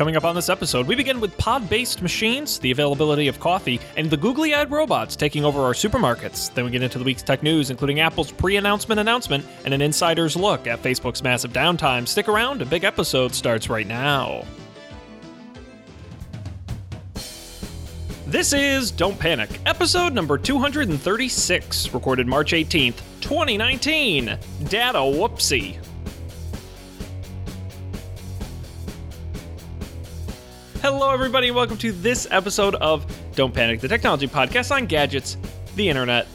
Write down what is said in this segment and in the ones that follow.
Coming up on this episode, we begin with pod based machines, the availability of coffee, and the googly eyed robots taking over our supermarkets. Then we get into the week's tech news, including Apple's pre announcement announcement and an insider's look at Facebook's massive downtime. Stick around, a big episode starts right now. This is Don't Panic, episode number 236, recorded March 18th, 2019. Data whoopsie. Hello, everybody, and welcome to this episode of Don't Panic, the technology podcast on gadgets, the internet,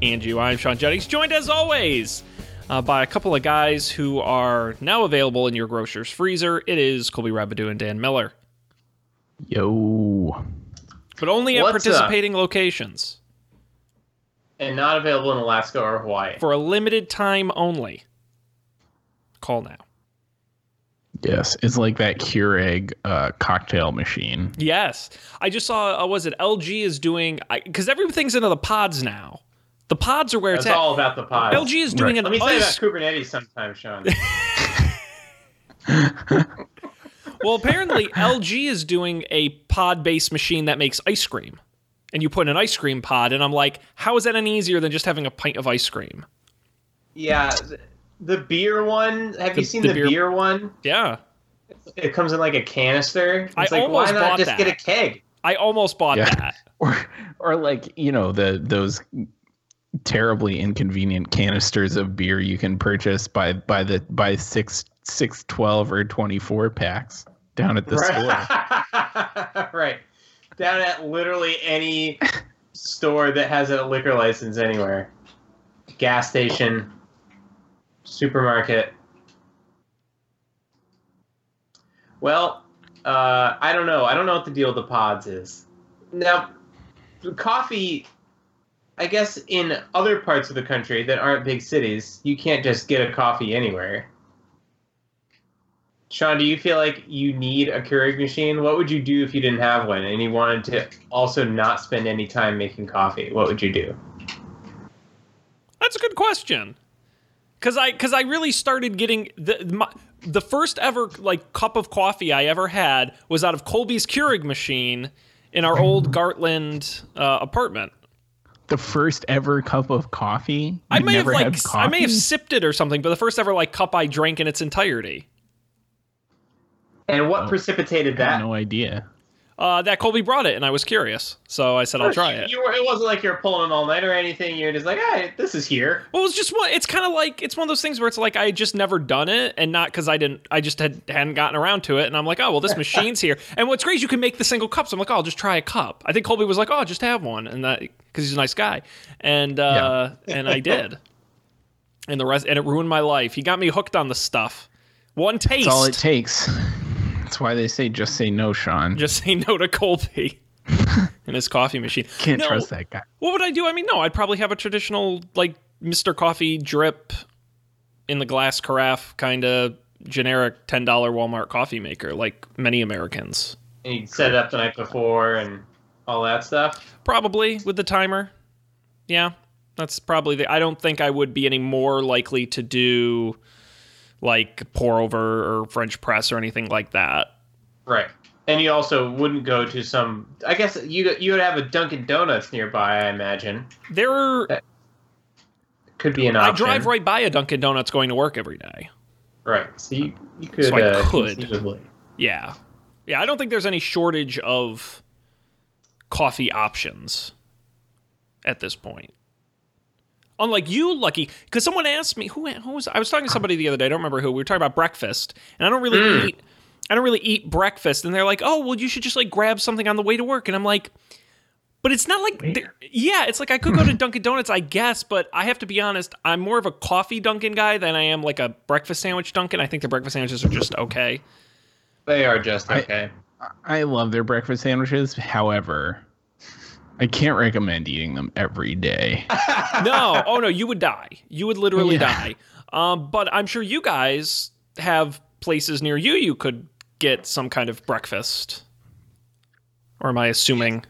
and you. I'm Sean Jennings, joined as always uh, by a couple of guys who are now available in your grocer's freezer. It is Colby Rabidou and Dan Miller, Yo. but only at What's up? participating locations and not available in Alaska or Hawaii. for a limited time only. Call now. Yes, it's like that Keurig uh, cocktail machine. Yes, I just saw. Uh, was it LG is doing because everything's into the pods now. The pods are where It's it's at. all about the pods. LG is doing Right. an Let me tell you about. Kubernetes sometime, Sean. Well, apparently LG is doing a pod-based machine that makes ice cream, and you put in an ice cream pod, and I'm like, how is that any easier than just having a pint of ice cream? yeah, th- the beer one. Have The- you seen the the, beer- beer... one? Yeah, It comes in like a canister. It's I like, almost why not bought just that. get a keg? I almost bought Yeah. that. Or or like, you know, the those terribly inconvenient canisters of beer you can purchase by by the by six six twelve or twenty four packs down at the store. right. right. Down at literally any store that has a liquor license anywhere. Gas station, supermarket. Well, uh, I don't know. I don't know what the deal with the pods is. Now, coffee, I guess in other parts of the country that aren't big cities, you can't just get a coffee anywhere. Sean, do you feel like you need a Keurig machine? What would you do if you didn't have one and you wanted to also not spend any time making coffee? What would you do? That's a good question. Cause I, cause I really started getting the my, the first ever like cup of coffee I ever had was out of Colby's Keurig machine in our old Gartland uh, apartment. The first ever cup of coffee. I You may have like had s- I may have sipped it or something, but the first ever like cup I drank in its entirety. And what Oh, precipitated I had that? no idea. Uh, that Colby brought it, and I was curious, so I said I'll try it. You were, it wasn't like you're pulling an all night or anything. You're just like, hey, this is here. Well, it's just one. It's kind of like it's one of those things where it's like I had just never done it, and not because I didn't. I just had hadn't gotten around to it, and I'm like, oh well, this machine's here. And what's great is you can make the single cups. I'm like, oh, I'll just try a cup. I think Colby was like, oh, just have one, and that because he's a nice guy, and uh, and I did, and the rest, and it ruined my life. He got me hooked on the stuff. One taste. That's all it takes. That's why they say just say no, Sean. just say no to Colby and his coffee machine. Can't No, trust that guy. What would I do? I mean, no, I'd probably have a traditional like Mr. Coffee drip in the glass carafe kind of generic $10 Walmart coffee maker like many Americans. And you set it up the night before and all that stuff. Probably with the timer. Yeah. That's probably the I don't think I would be any more likely to do like pour over or French press or anything like that. Right. And you also wouldn't go to some. I guess you you would have a Dunkin' Donuts nearby. I imagine There are could be an I drive right by a Dunkin' Donuts going to work every day. Right. So you you could. So I uh, could. Yeah. Yeah, I don't think there's any shortage of coffee options at this point. Unlike you, Lucky, because someone asked me who who was I was talking to somebody the other day. I don't remember who. We were talking about breakfast, and I don't really Mm. eat. I don't really eat breakfast, and they're like, "Oh, well, you should just like grab something on the way to work." And I'm like, "But it's not like, yeah, it's like I could go to Dunkin' Donuts, I guess, but I have to be honest. I'm more of a coffee Dunkin' guy than I am like a breakfast sandwich Dunkin'. I think the breakfast sandwiches are just okay. They are just I- okay. I love their breakfast sandwiches. However, I can't recommend eating them every day. no, oh no, you would die. You would literally Yeah. die. Um, but I'm sure you guys have places near you you could get some kind of breakfast. Or am I assuming?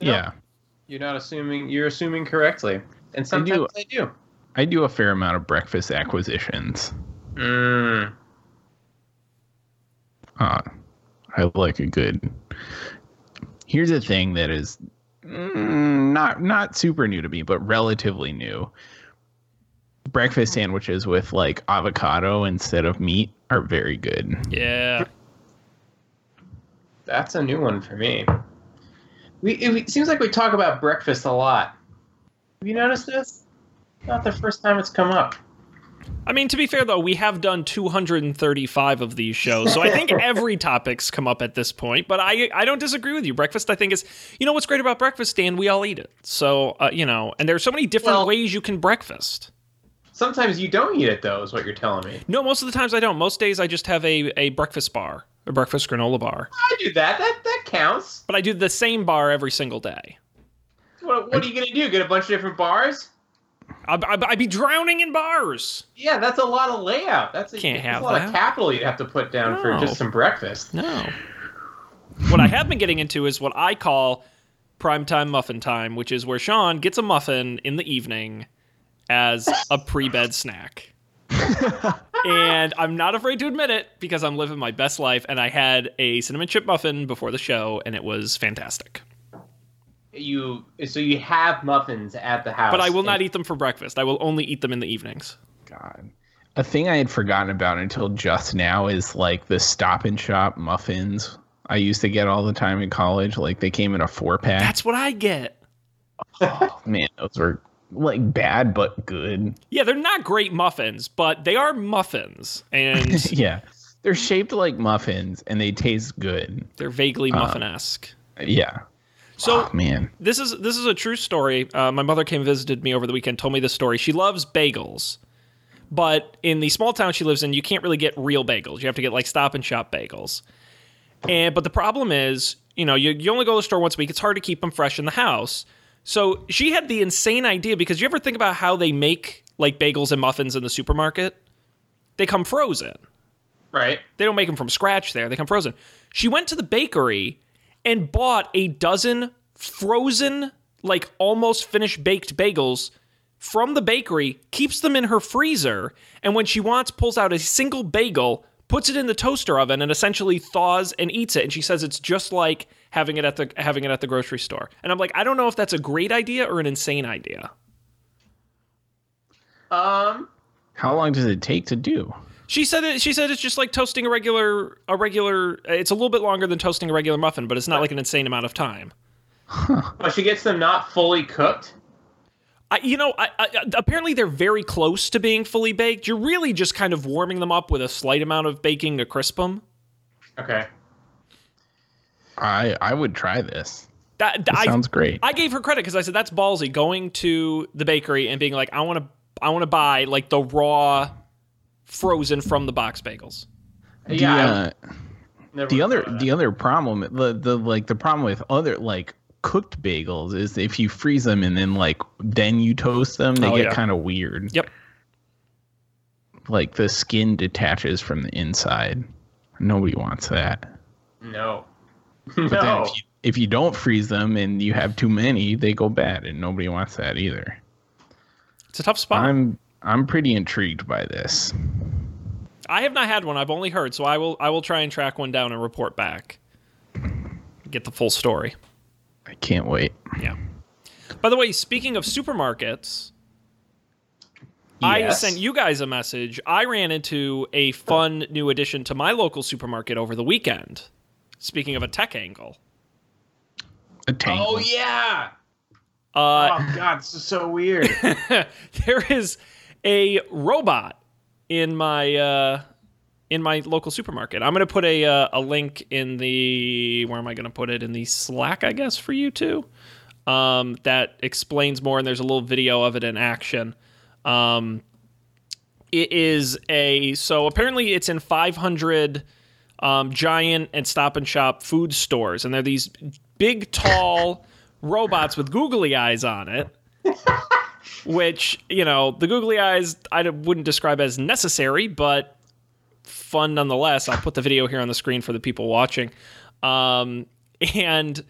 Yeah. You're not assuming. You're assuming correctly. And sometimes I do. I do a fair amount of breakfast acquisitions. Mm. Uh, I like a good. Here's a thing that is mm, not not super new to me, but relatively new. Breakfast sandwiches with like avocado instead of meat are very good. Yeah. That's a new one for me. We it, it seems like we talk about breakfast a lot. Have you noticed this? Not the first time it's come up. I mean, to be fair though, we have done 235 of these shows, so I think every topic's come up at this point. But I, I don't disagree with you. Breakfast, I think is, you know, what's great about breakfast, Dan? We all eat it. So, uh, you know, and there's so many different Well- ways you can breakfast. Sometimes you don't eat it though, is what you're telling me. No, most of the times I don't. Most days I just have a, a breakfast bar, a breakfast granola bar. I do that. That that counts. But I do the same bar every single day. What, what are you gonna do? Get a bunch of different bars? I'd, I'd, be drowning in bars. Yeah, that's a lot of layout. That's a, Can't have a lot of capital you'd have to put down for just some breakfast. No. what I have been getting into is what I call primetime muffin time, which is where Sean gets a muffin in the evening as a pre bed snack. and I'm not afraid to admit it because I'm living my best life. And I had a cinnamon chip muffin before the show, and it was fantastic. You so you have muffins at the house, But I will not eat them for breakfast. I will only eat them in the evenings. God. A thing I had forgotten about until just now is like the stop and shop muffins I used to get all the time in college. Like they came in a four pack. That's what I get. oh, man, those were like bad but good. Yeah, they're not great muffins, but they are muffins. And yeah. They're shaped like muffins and they taste good. they're vaguely uh, muffin esque. Yeah. So oh, man. this is this is a true story. Uh, my mother came and visited me over the weekend, told me this story. She loves bagels, but in the small town she lives in, you can't really get real bagels. You have to get like Stop and Shop bagels. And but the problem is, you know, you, you only go to the store once a week. It's hard to keep them fresh in the house. So she had the insane idea because you ever think about how they make like bagels and muffins in the supermarket? They come frozen. right. They don't make them from scratch there. They come frozen. She went to the bakery and bought a dozen frozen, like almost finished baked bagels from the bakery, keeps them in her freezer, and when she wants, pulls out a single bagel, puts it in the toaster oven, and essentially thaws and eats it. And she says it's just like having it at the having it at the grocery store. And I'm like, I don't know if that's a great idea or an insane idea. Um. How long does it take to do? She said it. She said it's just like toasting a regular, a regular. It's a little bit longer than toasting a regular muffin, but it's not like an insane amount of time. But she gets them not fully cooked. I, you know, I, I, apparently they're very close to being fully baked. You're really just kind of warming them up with a slight amount of baking to crisp them. Okay. I I would try this. That, That I, sounds great. I gave her credit because I said that's ballsy. Going to the bakery and being like, I want to, I want to buy like the raw, frozen from the box bagels. Yeah. The, uh, the other the other problem the the like the problem with other like cooked bagels is if you freeze them and then like then you toast them they Oh, get yeah. kind of weird Yep. like the skin detaches from the inside nobody wants that that. no. but then no. if you, if you don't freeze them and you have too many they go bad and nobody wants that either It's a tough spot. i'm i'm pretty intrigued by this I have not had one. I've only heard, so I will, I will try and track one down and report back. Get the full story. i can't wait Yeah. By the way, speaking of supermarkets, I sent you guys a message. I ran into a fun new addition to my local supermarket over the weekend. Speaking of a tech angle, a tank Oh yeah. uh, Oh god, this is so weird. there is a robot in my uh, in my local supermarket. I'm going to put a uh, a link in the where am I going to put it in the Slack? I guess for you too. Um, that explains more, and there's a little video of it in action. Um, it is a so apparently it's in 500 um, giant and stop and shop food stores, and they're these big, tall robots with googly eyes on it which you know the googly eyes I wouldn't describe as necessary, but fun nonetheless. I'll put the video here on the screen for the people watching. Um, and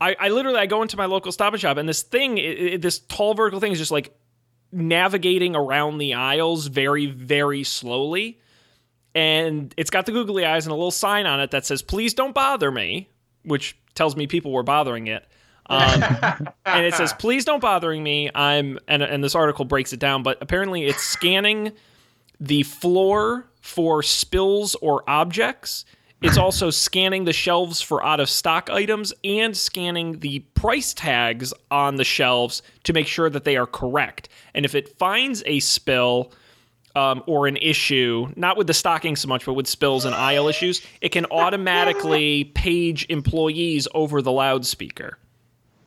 I, I literally I go into my local Stop and Shop, and this thing, i i this tall vertical thing, is just like navigating around the aisles very, very slowly. and it's got the googly eyes and a little sign on it that says "Please don't bother me," which tells me people were bothering it. Um, and it says, "Please don't bothering me." I'm and and this article breaks it down, but apparently it's scanning the floor for spills or objects. It's also scanning the shelves for out of stock items and scanning the price tags on the shelves to make sure that they are correct. And if it finds a spill um, or an issue, not with the stocking so much, but with spills and aisle issues, it can automatically page employees over the loudspeaker.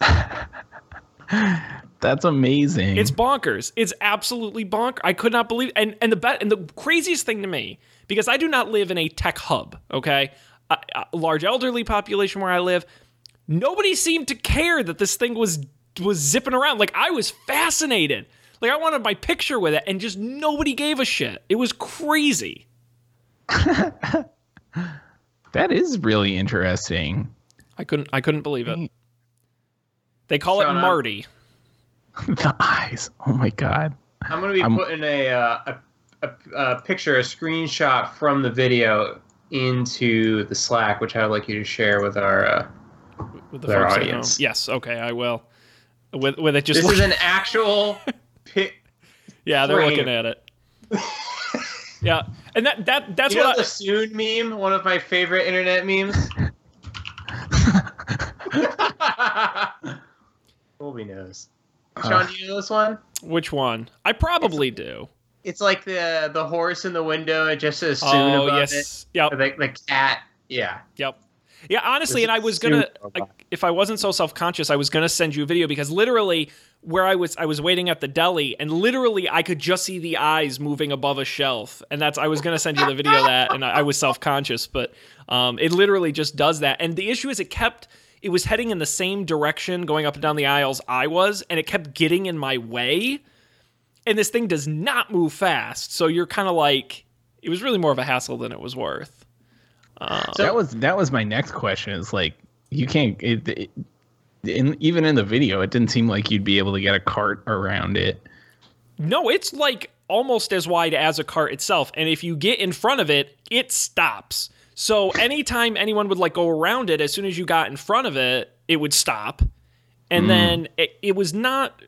That's amazing. It's bonkers. It's absolutely bonk. I could not believe and and the bet and the craziest thing to me because I do not live in a tech hub. Okay, a, a large elderly population where I live. Nobody seemed to care that this thing was was zipping around. Like I was fascinated. Like I wanted my picture with it, and just nobody gave a shit. It was crazy. that is really interesting. I couldn't. I couldn't believe it. They call Sean, it I'm- Marty. the eyes. Oh my god. I'm gonna be I'm- putting a, uh, a, a a picture, a screenshot from the video into the Slack, which I would like you to share with our. Uh, With the their folks audience. Yes. Okay. I will. With with it just. this is an actual. Pi- yeah, they're frame. looking at it. yeah, and that that that's you know what. the I, soon meme, one of my favorite internet memes. Colby knows. Sean, do you know this one? which one? I probably do. It's like the the horse in the window. It just says soon oh above yes. Yep. The, the cat. Yeah. Yep. Yeah, honestly, and I was gonna, robot. I- if I wasn't so self-conscious, I was gonna send you a video because literally, where I was, I was waiting at the deli, and literally, I could just see the eyes moving above a shelf, and that's, I was gonna send you the video of that, and I, I was self-conscious, but um, it literally just does that, and the issue is, it kept, it was heading in the same direction, going up and down the aisles I was, and it kept getting in my way, and this thing does not move fast, so you're kind of like, it was really more of a hassle than it was worth. So that was that was my next question. Is like you can't it, it, in, even in the video, it didn't seem like you'd be able to get a cart around it. No, it's like almost as wide as a cart itself. And if you get in front of it, it stops. So anytime anyone would like go around it, as soon as you got in front of it, it would stop. And then it, it was not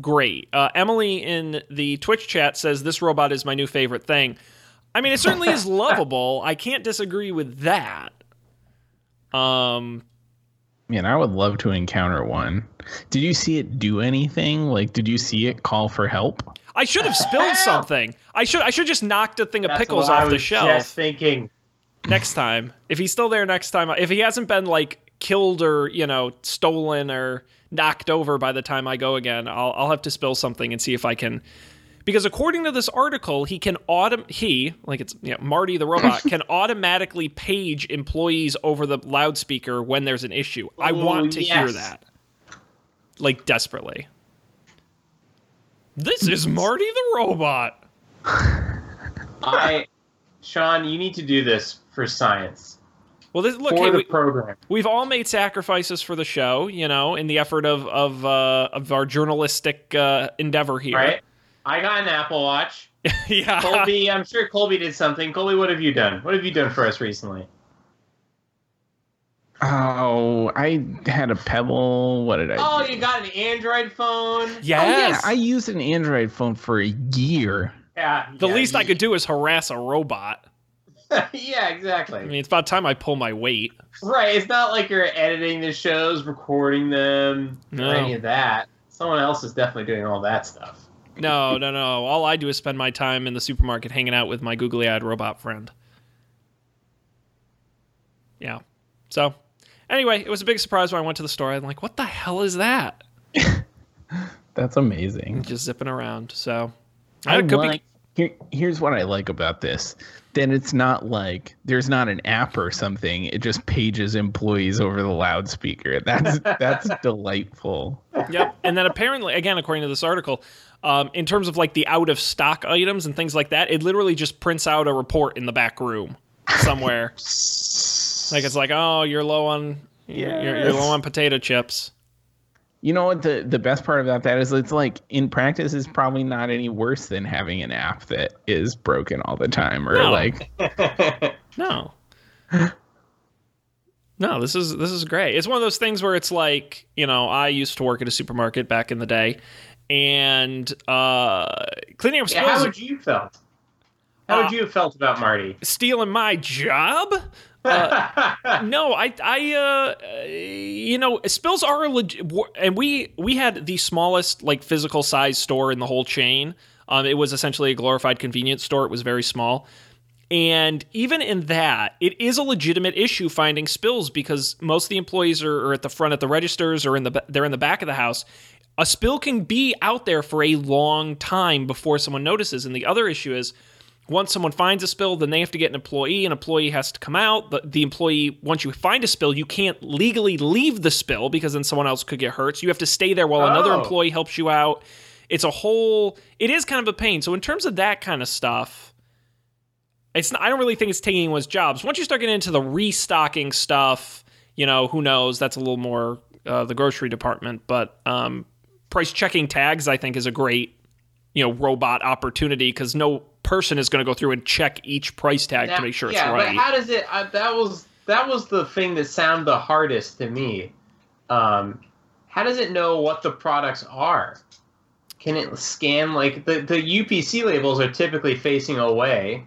great. Uh, Emily in the Twitch chat says this robot is my new favorite thing. I mean, it certainly is lovable. I can't disagree with that. Um, Man, I would love to encounter one. Did you see it do anything? Like, did you see it call for help? I should have spilled something. I should I should just knocked a thing of pickles off the shelf. Just thinking. next time if he's still there next time if he hasn't been like killed or you know stolen or knocked over by the time i go again i'll, I'll have to spill something and see if i can because according to this article he can autom he like it's you know, marty the robot can automatically page employees over the loudspeaker when there's an issue i Ooh, want to hear that like desperately this is marty the robot I, Sean, you need to do this for science. well this, look for hey, the we, program. we've all made sacrifices for the show, you know, in the effort of of uh, of our journalistic uh, endeavor here. Right? I got an Apple Watch. yeah. Colby, I'm sure Colby did something. Colby, what have you done? What have you done for us recently? Oh, I had a Pebble. What did I? Oh, do? you got an Android phone? Oh, yeah, I used an Android phone for a year. Yeah. the yeah, least I could do is harass a robot. yeah, exactly. I mean, it's about time I pull my weight. Right. It's not like you're editing the shows, recording them, No. or any of that. Someone else is definitely doing all that stuff. No, no, no. All I do is spend my time in the supermarket hanging out with my googly-eyed robot friend. Yeah. So, anyway, it was a big surprise when I went to the store. I'm like, "What the hell is that?" That's amazing. Just zipping around. So, I could be- like. Here, here's what I like about this. Then it's not like there's not an app or something. It just pages employees over the loudspeaker. That's that's delightful. yep. And then apparently, again, according to this article, um, in terms of like the out of stock items and things like that, it literally just prints out a report in the back room somewhere. Like it's like, oh, you're low on you're, you're, you're low on potato chips. You know what the the best part about that is it's like in practice is probably not any worse than having an app that is broken all the time or No. like No. No, this is this is great. It's one of those things where it's like, you know, I used to work at a supermarket back in the day, and uh, cleaning up Yeah, how would you felt? How Uh, would you have felt about Marty? stealing my job. No, I, I, uh, you know, spills are legit, and we we had the smallest like physical size store in the whole chain. Um, it was essentially a glorified convenience store. It was very small, and even in that, it is a legitimate issue finding spills because most of the employees are, are at the front at the registers or in the they're in the back of the house. A spill can be out there for a long time before someone notices, and the other issue is once someone finds a spill, then they have to get an employee. An employee has to come out. The, the employee, once you find a spill, you can't legally leave the spill because then someone else could get hurt. So you have to stay there while another Oh. employee helps you out. It's a whole. It is kind of a pain. So in terms of that kind of stuff, it's. Not, I don't really think it's taking anyone's jobs. Once you start getting into the restocking stuff, you know, who knows? That's a little more uh, the grocery department. But um, price checking tags, I think, is a great you know robot opportunity because no person is going to go through and check each price tag to make sure yeah, it's right. Yeah, but how does it? Uh, that was that was the thing that sounded the hardest to me. Um, how does it know what the products are? Can it scan like the the UPC labels are typically facing away?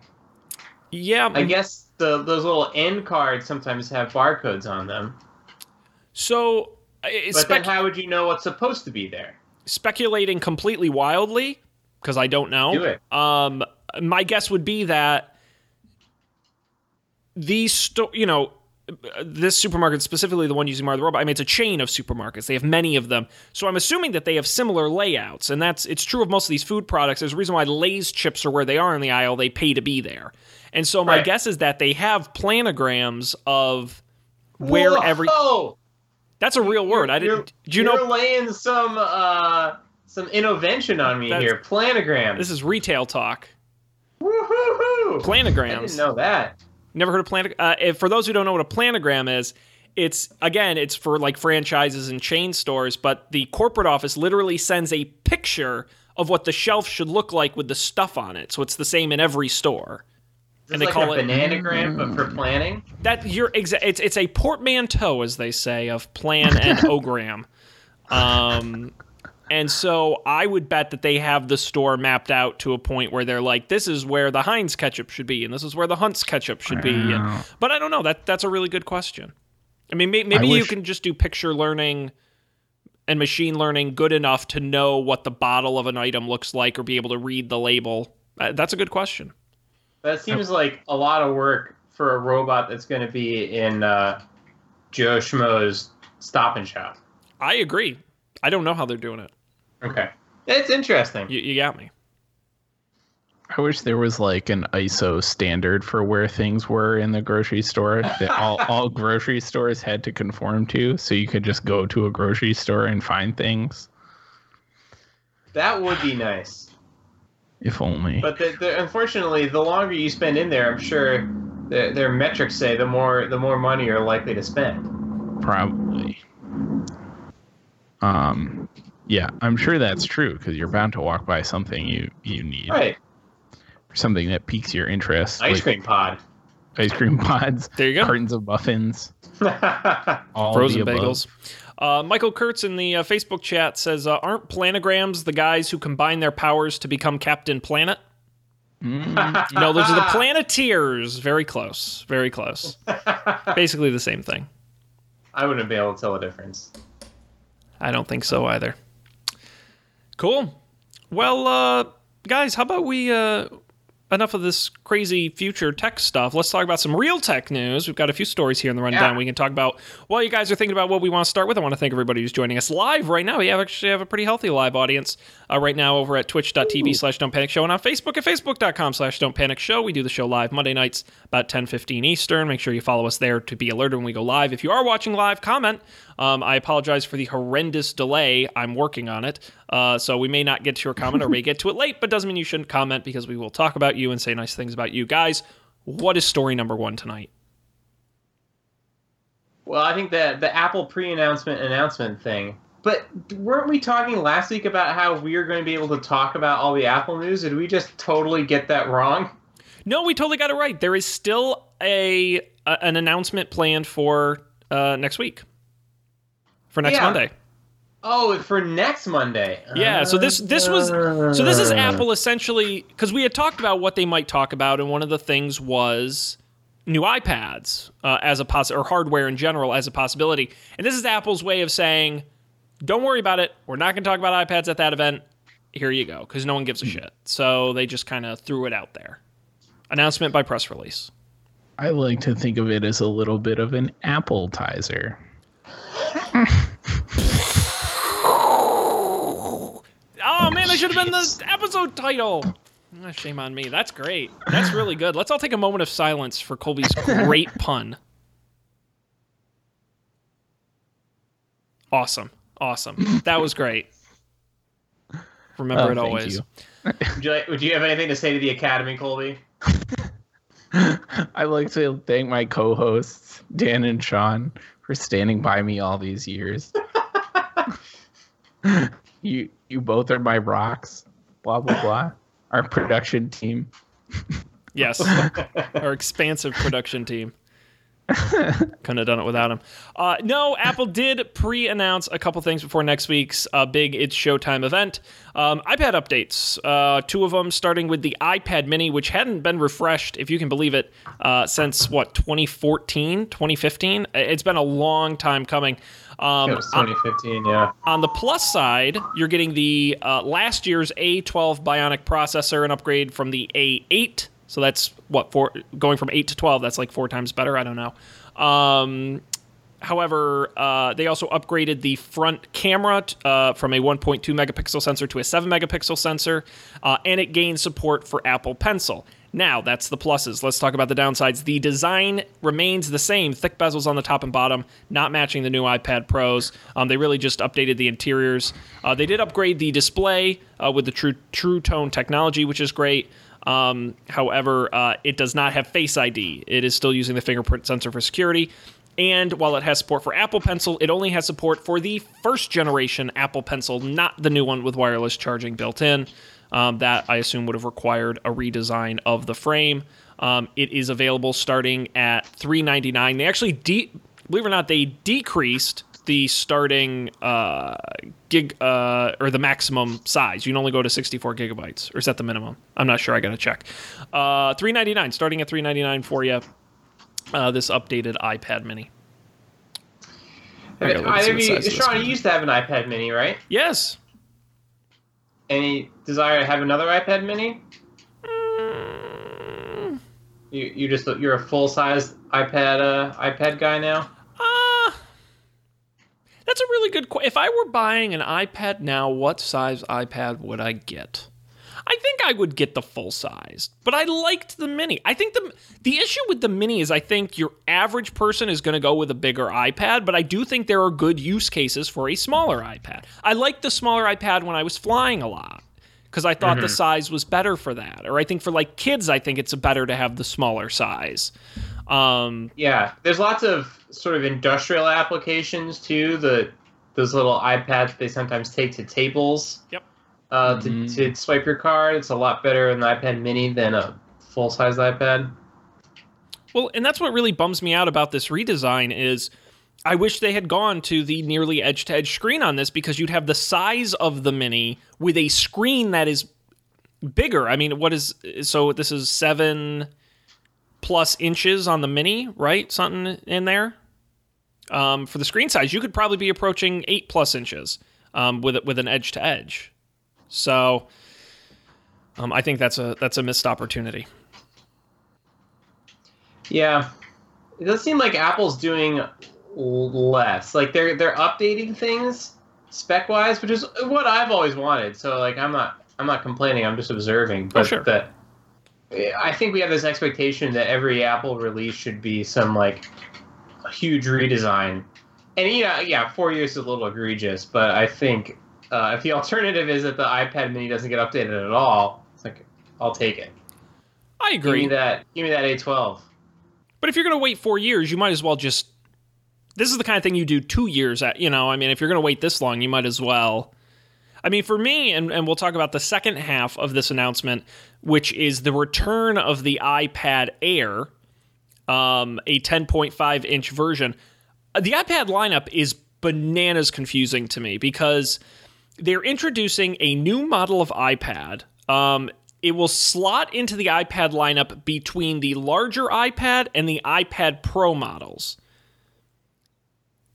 yeah, I guess the those little end cards sometimes have barcodes on them. so But then how would you know what's supposed to be there? speculating completely wildly because I don't know. Do it. Um, my guess would be that these, sto- you know, this supermarket specifically the one using Mario the robot. I mean, it's a chain of supermarkets. They have many of them, so I'm assuming that they have similar layouts, and that's it's true of most of these food products. There's a reason why Lay's chips are where they are in the aisle. They pay to be there, and so my Right. guess is that they have planograms of where Whoa! every. That's a real word. I You're- didn't. Do you know? you're know? laying some uh some innovation on me That's- here. Planograms. This is retail talk. Woo-hoo-hoo. I didn't know that. Never heard of plan. Uh, for those who don't know what a planogram is, it's again, it's for like franchises and chain stores. But the corporate office literally sends a picture of what the shelf should look like with the stuff on it. So it's the same in every store. Is And they like call a it- bananagram, but for planning. That you're exa- It's it's a portmanteau, as they say, of plan and ogram. Um, and so I would bet that they have the store mapped out to a point where they're like, this is where the Heinz ketchup should be, and this is where the Hunt's ketchup should be. And, but I don't know. That that's a really good question. I mean, may, maybe you wish- can just do picture learning and machine learning good enough to know what the bottle of an item looks like or be able to read the label. Uh, that's a good question. That seems like a lot of work for a robot that's going to be in uh, Joe Schmo's Stop and Shop. I agree. I don't know how they're doing it. Okay, it's interesting. You, you got me. I wish there was like an ISO standard for where things were in the grocery store that all, all grocery stores had to conform to, so you could just go to a grocery store and find things. That would be nice. If only. But the, the, unfortunately, the longer you spend in there, I'm sure their, their metrics say the more the more money you're likely to spend. Probably. Um, yeah, I'm sure that's true because you're bound to walk by something you you need, Right, something that piques your interest. ice like cream pod. ice cream pods, There you go. cartons of muffins, all Frozen the above. bagels. Uh, Michael Kurtz in the uh, Facebook chat says, uh, "Aren't planograms the guys who combine their powers to become Captain Planet?" Mm, No, those are the Planeteers. Very close. Very close. Basically the same thing. I wouldn't be able to tell the difference. I don't think so either. Cool. Well, uh, guys, how about we uh, enough of this crazy future tech stuff? Let's talk about some real tech news. We've got a few stories here in the rundown. Yeah. We can talk about while you guys are thinking about what we want to start with. I want to thank everybody who's joining us live right now. We have actually have a pretty healthy live audience uh, right now over at twitch.tv slash don't panic show and on Facebook at facebook.com slash don't panic show. We do the show live Monday nights about 10 15 Eastern. Make sure you follow us there to be alerted when we go live. If you are watching live, comment. Um, I apologize for the horrendous delay. I'm working on it. Uh, so we may not get to your comment or may get to it late, but doesn't mean you shouldn't comment because we will talk about you and say nice things about you. Guys, what is story number one tonight? Well, I think that the Apple pre-announcement announcement thing But weren't we talking last week about how we are going to be able to talk about all the Apple news? Did we just totally get that wrong? No, we totally got it right. There is still a, a an announcement planned for uh, next week. For next Yeah. Monday. Oh, for next Monday. Yeah, so this this was so this is Uh. Apple essentially because we had talked about what they might talk about, and one of the things was new iPads uh, as a poss or hardware in general as a possibility. And this is Apple's way of saying, "Don't worry about it. We're not going to talk about iPads at that event. Here you go," because no one gives a shit. So they just kind of threw it out there. Announcement by press release. I like to think of it as a little bit of an appetizer. Oh man, that should have been the episode title. Ah, shame on me. That's great. That's really good. Let's all take a moment of silence for Colby's great pun. Awesome. Awesome. That was great. Remember Oh, it always. you. Would you, like, would you have anything to say to the Academy, Colby? I would like to thank my co-hosts Dan and Sean for standing by me all these years. you you both are my rocks. Blah blah blah. Our production team. Yes. Our expansive production team. Couldn't have done it without him. Uh, no, Apple did pre-announce a couple things before next week's uh, big It's Showtime event. Um, iPad updates, uh, two of them, starting with the iPad Mini, which hadn't been refreshed, if you can believe it, uh, since what 2014, 2015. It's been a long time coming. Um, It was 2015, yeah. on the plus side, you're getting the uh, last year's A12 Bionic processor, an upgrade from the A8. So that's what four going from eight to 12. That's like four times better. I don't know. Um, however, uh, they also upgraded the front camera t- uh, from a 1.2 megapixel sensor to a 7 megapixel sensor, uh, and it gained support for Apple Pencil. Now, that's the pluses. Let's talk about the downsides. The design remains the same thick bezels on the top and bottom, not matching the new iPad Pros. Um, they really just updated the interiors. Uh, they did upgrade the display uh, with the True, True Tone technology, which is great. Um, however, uh, it does not have Face ID. It is still using the fingerprint sensor for security. And while it has support for Apple Pencil, it only has support for the first generation Apple Pencil, not the new one with wireless charging built in. Um, that I assume would have required a redesign of the frame. Um, it is available starting at 399. They actually, de- believe it or not, they decreased the starting uh, gig uh, or the maximum size. You can only go to 64 gigabytes, or is that the minimum? I'm not sure. I got to check. Uh, 399, starting at 399 for you. Uh, this updated iPad Mini. I gotta look Either of you, Sean, you used to have an iPad Mini, right? Yes. Any desire to have another iPad Mini? You you just you're a full size iPad uh, iPad guy now. Uh, that's a really good question. If I were buying an iPad now, what size iPad would I get? I think I would get the full size, but I liked the mini. I think the the issue with the mini is I think your average person is going to go with a bigger iPad, but I do think there are good use cases for a smaller iPad. I liked the smaller iPad when I was flying a lot because I thought the size was better for that. Or I think for like kids, I think it's better to have the smaller size. Um, Yeah, there's lots of sort of industrial applications too. The those little iPads they sometimes take to tables. Yep. Uh, to, Mhm. to swipe your card, it's a lot better in the iPad Mini than a full size iPad. Well, and that's what really bums me out about this redesign is I wish they had gone to the nearly edge to edge screen on this because you'd have the size of the mini with a screen that is bigger. I mean, what is so this is 7 plus inches on the mini, right? Something in there. Um, for the screen size, you could probably be approaching 8 plus inches um, with with an edge to edge. So um, I think that's a that's a missed opportunity. Yeah, it does seem like Apple's doing less. Like they're they're updating things spec wise, which is what I've always wanted. So like I'm not I'm not complaining. I'm just observing. But sure. that I think we have this expectation that every Apple release should be some like huge redesign. And yeah, yeah, four years is a little egregious, but I think uh, if the alternative is that the iPad Mini doesn't get updated at all, it's like I'll take it. I agree. Give me that. Give me that A12. But if you're going to wait four years, you might as well just this is the kind of thing you do two years at. You know, I mean, if you're going to wait this long, you might as well. I mean, for me, and, and we'll talk about the second half of this announcement, which is the return of the iPad Air, um, a 10.5 inch version. The iPad lineup is bananas confusing to me because they're introducing a new model of iPad. Um, it will slot into the iPad lineup between the larger iPad and the iPad Pro models.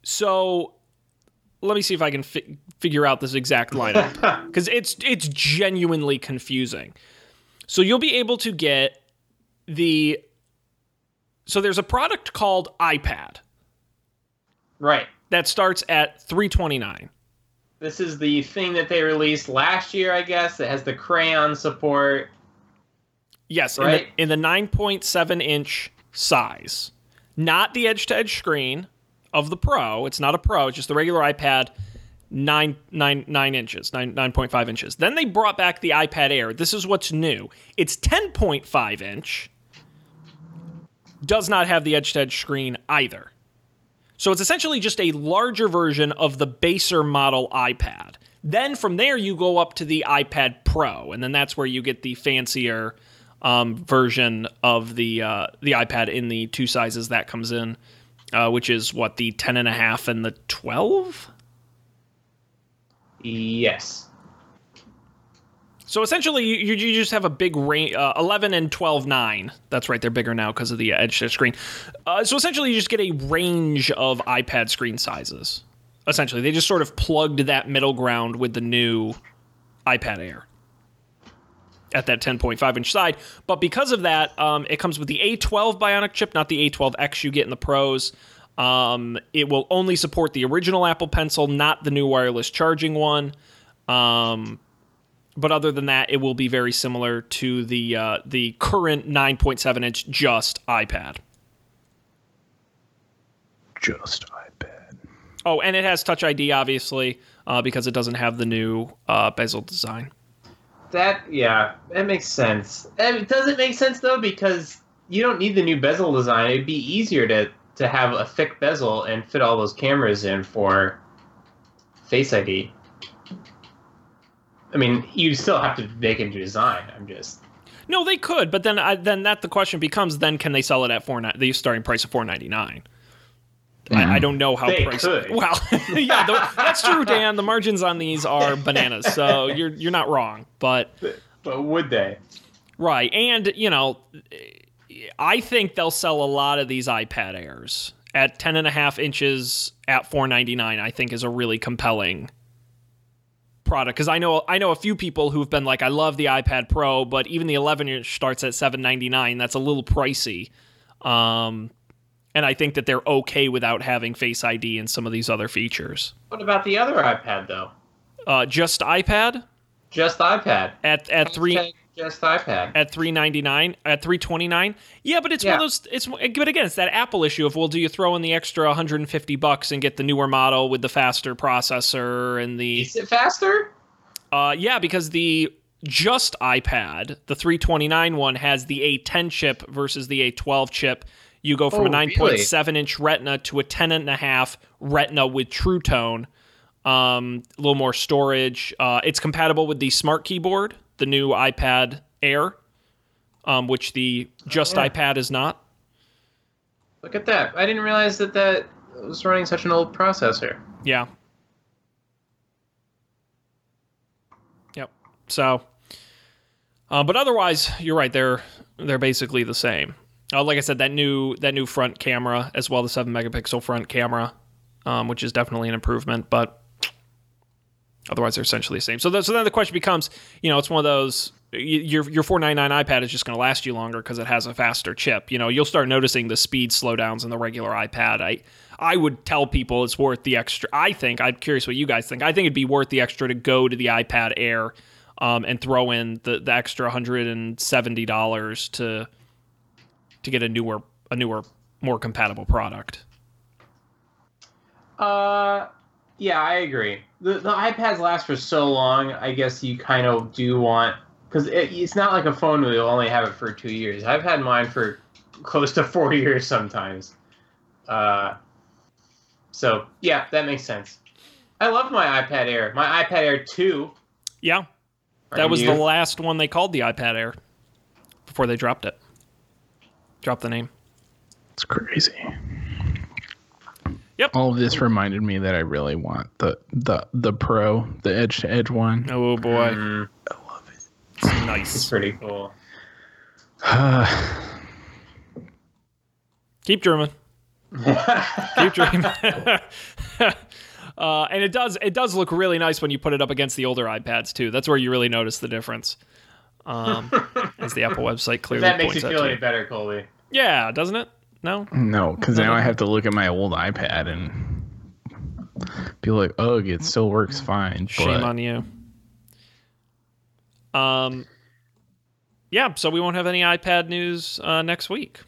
So let me see if I can fi- figure out this exact lineup because it's it's genuinely confusing. So you'll be able to get the so there's a product called iPad Right. that starts at 329. This is the thing that they released last year, I guess. It has the crayon support. Yes, Right. in, the, in the 9.7 inch size, not the edge to edge screen of the Pro. It's not a Pro. It's just the regular iPad, nine nine nine inches, nine nine point five inches. Then they brought back the iPad Air. This is what's new. It's 10.5 inch. Does not have the edge to edge screen either. So it's essentially just a larger version of the baser model iPad. Then from there you go up to the iPad Pro, and then that's where you get the fancier um, version of the uh, the iPad in the two sizes that comes in, uh, which is what the ten and a half and the twelve. Yes. So essentially, you, you just have a big range, uh, 11 and 12, 9. That's right, they're bigger now because of the edge to screen. Uh, so essentially, you just get a range of iPad screen sizes. Essentially, they just sort of plugged that middle ground with the new iPad Air at that 10.5 inch side. But because of that, um, it comes with the A12 Bionic chip, not the A12X you get in the Pros. Um, it will only support the original Apple Pencil, not the new wireless charging one. Um, but other than that, it will be very similar to the uh, the current 9.7 inch just iPad. Just iPad. Oh, and it has Touch ID, obviously, uh, because it doesn't have the new uh, bezel design. That yeah, that makes sense. And it doesn't make sense though because you don't need the new bezel design. It'd be easier to to have a thick bezel and fit all those cameras in for Face ID. I mean, you still have to make a new design. I'm just No, they could, but then I, then that the question becomes: then can they sell it at four the starting price of four ninety nine? I, I mm-hmm. don't know how They price. could. Well, yeah, the, that's true, Dan. The margins on these are bananas, so you're you're not wrong. But but would they? Right. And, you know, I think they'll sell a lot of these iPad Airs at 10 and a half inches at 499 I think is a really compelling product because I know I know a few people who've been like I love the iPad Pro but even the 11 inch starts at 799 that's a little pricey um and I think that they're okay without having Face ID and some of these other features What about the other iPad though? uh just iPad Just iPad. at at 3 Hashtag Just iPad. at 399 at 329 yeah but it's one of those it's but again it's that apple issue of well do you throw in the extra 150 bucks and get the newer model with the faster processor and the Is it faster? uh yeah because the just ipad the 329 one has the a10 chip versus the a12 chip you go from Oh, a really? 9.7 inch retina to a 10 and a half retina with true tone um, a little more storage. Uh, it's compatible with the smart keyboard, the new iPad Air, um, which the just yeah. iPad is not. Look at that. I didn't realize that that was running such an old processor. Yeah. Yep. So, uh, but otherwise, you're right. They're they're basically the same. Uh, like I said, that new that new front camera as well, the seven megapixel front camera, um, which is definitely an improvement. But otherwise, they're essentially the same. So, so then the question becomes, you know, it's one of those. Your your 499 iPad is just going to last you longer because it has a faster chip. You know, you'll start noticing the speed slowdowns in the regular iPad. I I would tell people it's worth the extra. I think I'm curious what you guys think. I think it'd be worth the extra to go to the iPad Air um, and throw in the, the extra hundred and seventy dollars to to get a newer a newer more compatible product. Uh, yeah, I agree. The the iPads last for so long. I guess you kind of do want because it, it's not like a phone where you'll only have it for two years. I've had mine for close to four years sometimes. Uh, So yeah, that makes sense. I love my iPad Air. My iPad Air two. Yeah, that was the last one they called the iPad Air before they dropped it. Dropped the name. It's crazy. Yep. All of this reminded me that I really want the the the Pro, the edge to edge one. Oh boy, Mm, I love it. it's it's nice. pretty cool. Keep dreaming. Keep dreaming. uh, and it does it does look really nice when you put it up against the older iPads too. That's where you really notice the difference. Um, as the Apple website If clearly that makes points you feel any better, Colby. Yeah, doesn't it? No. no, because now I have to look at my old iPad and be like, "Ugh, it still works fine." Shame but on you. Um, yeah. So we won't have any iPad news uh, next week.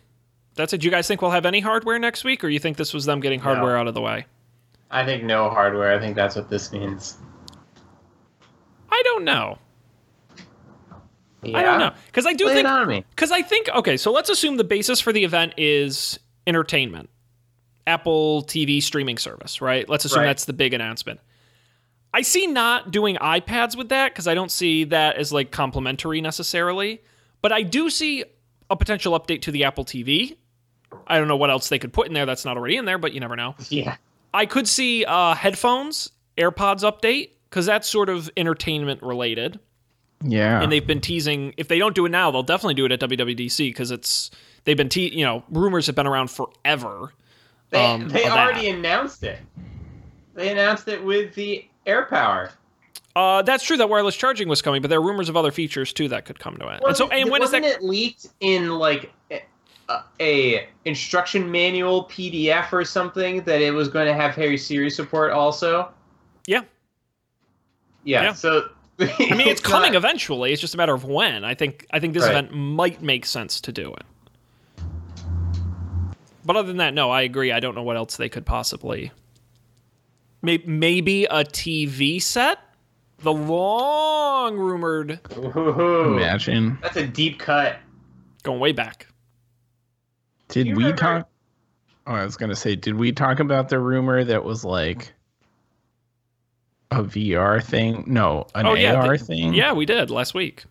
That's it. Do you guys think we'll have any hardware next week, or you think this was them getting hardware out of the way? I think no hardware. I think that's what this means. I don't know. Yeah. I don't know because I do Lay think it on me. Because I think, okay, so let's assume the basis for the event is entertainment. Apple TV streaming service, right? Let's assume Right. that's the big announcement. I see not doing iPads with that because I don't see that as like complementary necessarily. But I do see a potential update to the Apple TV. I don't know what else they could put in there that's not already in there, but you never know. Yeah. I could see uh, headphones, AirPods update because that's sort of entertainment related yeah, and they've been teasing. If they don't do it now, they'll definitely do it at WWDC because it's they've been te- you know rumors have been around forever. They, um, they already that. announced it. They announced it with the Air Power. Uh, that's true that wireless charging was coming, but there are rumors of other features too that could come to it. and so, and when is wasn't that? it leaked in like a, a instruction manual PDF or something that it was going to have Hey Siri support also? Yeah, Yeah. Yeah. So I mean it's coming eventually. It's just a matter of when. I think I think this Right. event might make sense to do it. But other than that, no, I agree. I don't know what else they could possibly. Maybe, maybe a TV set. The long rumored, Ooh, imagine. that's a deep cut. going way back. Did we remember- talk? Oh, I was gonna say, did we talk about the rumor that was like a VR thing? No, an Oh, yeah, AR the- thing. Yeah, we did last week.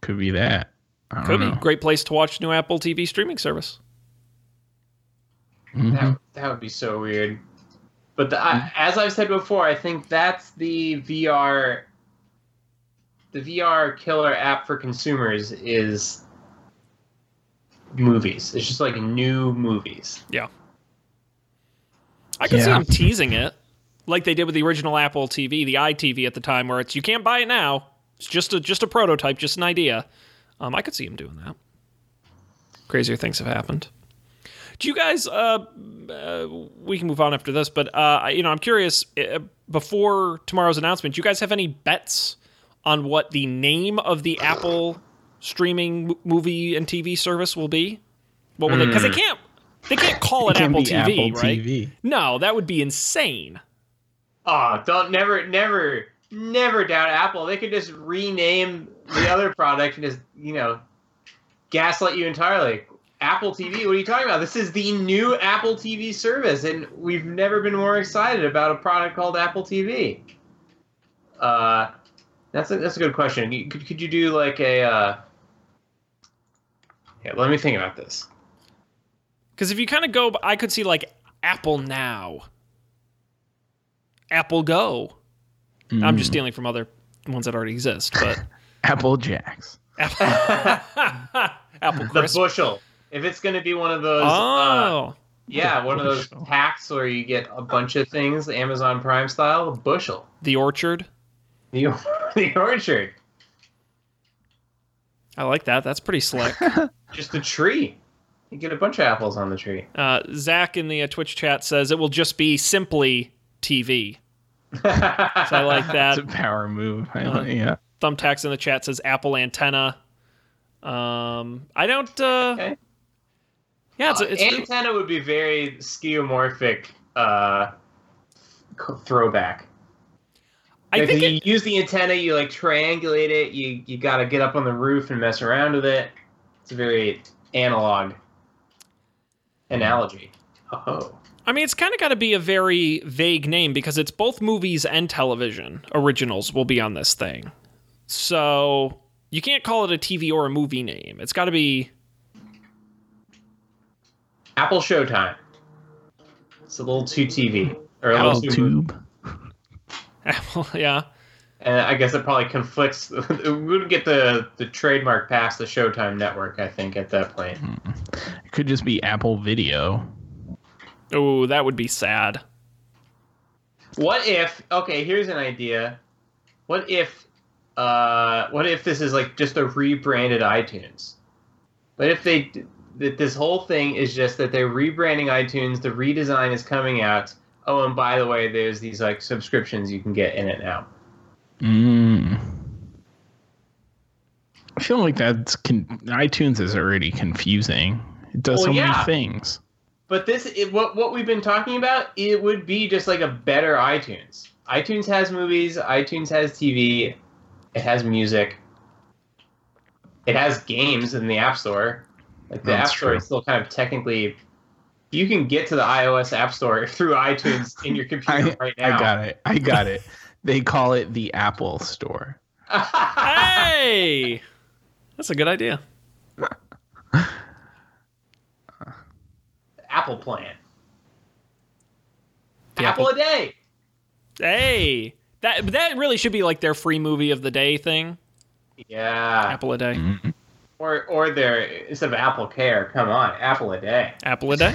could be that. I don't Could know. be great place to watch new Apple TV streaming service. Mhm. That, that would be so weird. But the, I, as I've said before, I think that's the VR. The VR killer app for consumers is movies. It's just like new movies. Yeah, I could see Yeah. them teasing it, like they did with the original Apple TV, the iTV at the time, where it's you can't buy it now. It's just a just a prototype, just an idea. Um, I could see them doing that. Crazier things have happened. Do you guys? Uh, uh, we can move on after this, but uh, you know, I'm curious. Uh, before tomorrow's announcement, do you guys have any bets on what the name of the Apple streaming m- movie and TV service will be? What will they? Because they can't. They can't call it, It Apple TV, Apple right? TV. No, that would be insane. Oh, don't never, never, never doubt Apple. They could just rename the other product and just, you know, gaslight you entirely. Apple TV, what are you talking about? This is the new Apple TV service, and we've never been more excited about a product called Apple TV. Uh, that's a that's a good question. Could could you do like a? Uh, yeah, let me think about this. Because if you kind of go, I could see like Apple Now, Apple Go. I'm just Mm. stealing from other ones that already exist, but Apple Jacks. Apple, Apple The bushel. If it's going to be one of those. Uh, Oh, Yeah, one of those packs where you get a bunch of things, Amazon Prime style, a bushel. the orchard. The, the orchard. I like that. That's pretty slick. Just a tree. You get a bunch of apples on the tree. Uh, Zach in the uh, Twitch chat says it will just be simply TV. So I like that. It's a power move. I Uh, like- yeah. Thumbtacks in the chat says Apple antenna. Um, I don't. Uh, Okay. Yeah, it's, it's Antenna would be very skeuomorphic uh, throwback. I think you it, use the antenna, you like triangulate it, you, you got to get up on the roof and mess around with it. It's a very analog analogy. Oh. I mean, it's kind of got to be a very vague name because it's both movies and television originals will be on this thing. So you can't call it a TV or a movie name. It's got to be Apple Showtime. It's a little too TV or a Apple little too. Tube. Apple. yeah. And I guess it probably conflicts. It would get the the trademark past the Showtime network. I think at that point. It could just be Apple Video. Oh, that would be sad. What if? Okay, here's an idea. What if? Uh, what if this is like just a rebranded iTunes? But if they that this whole thing is just that they're rebranding iTunes? The redesign is coming out. Oh, and by the way, there's these like subscriptions you can get in it now. Mm. I feel like that's con- iTunes is already confusing. It does Well, so yeah. many things. But this, it, what what we've been talking about, it would be just like a better iTunes. iTunes has movies. iTunes has TV. It has music. It has games in the App Store. Like the That's App Store true. is still kind of technically. You can get to the iOS App Store through iTunes in your computer I, right now. I got it. I got it. They call it the Apple Store. Hey, that's a good idea. Apple plan. The Apple, Apple- a day. Hey, that that really should be like their free movie of the day thing. Yeah. Apple a day. Mhm. Or or their instead of Apple Care, come on, Apple a day. Apple a day.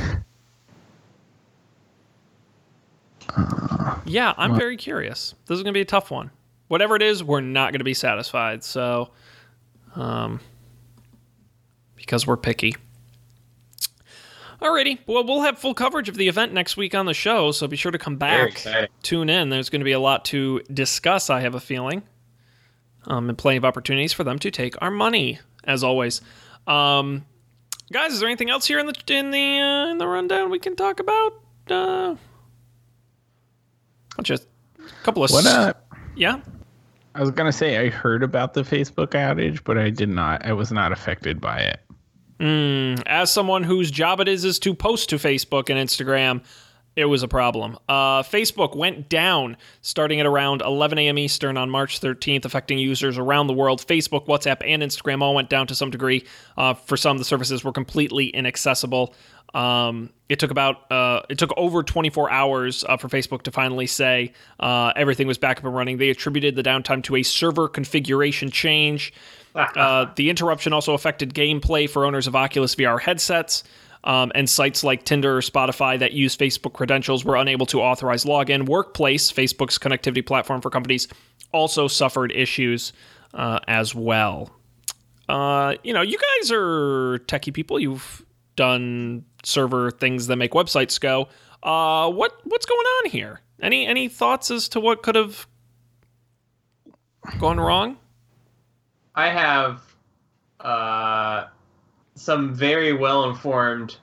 Yeah, I'm well- very curious. This is gonna be a tough one. Whatever it is, we're not gonna be satisfied. So, um, because we're picky. Alrighty. Well, we'll have full coverage of the event next week on the show, so be sure to come back. Tune in. There's going to be a lot to discuss, I have a feeling. Um, and plenty of opportunities for them to take our money, as always. Um, guys, is there anything else here in the in the uh, in the rundown we can talk about? Uh, just a couple of What s- yeah. I was gonna say I heard about the Facebook outage, but I did not. I was not affected by it. Mm, as someone whose job it is is to post to Facebook and Instagram, it was a problem. Uh, Facebook went down starting at around 11 a.m. Eastern on March 13th, affecting users around the world. Facebook, WhatsApp, and Instagram all went down to some degree. Uh, for some, the services were completely inaccessible. Um, it took about uh, it took over 24 hours uh, for Facebook to finally say uh, everything was back up and running. They attributed the downtime to a server configuration change. Uh, the interruption also affected gameplay for owners of Oculus VR headsets. Um, and sites like Tinder or Spotify that use Facebook credentials were unable to authorize login. Workplace, Facebook's connectivity platform for companies, also suffered issues uh, as well. Uh, you know, you guys are techie people. You've done server things that make websites go. Uh, what what's going on here? Any any thoughts as to what could have gone wrong? I have uh, some very well informed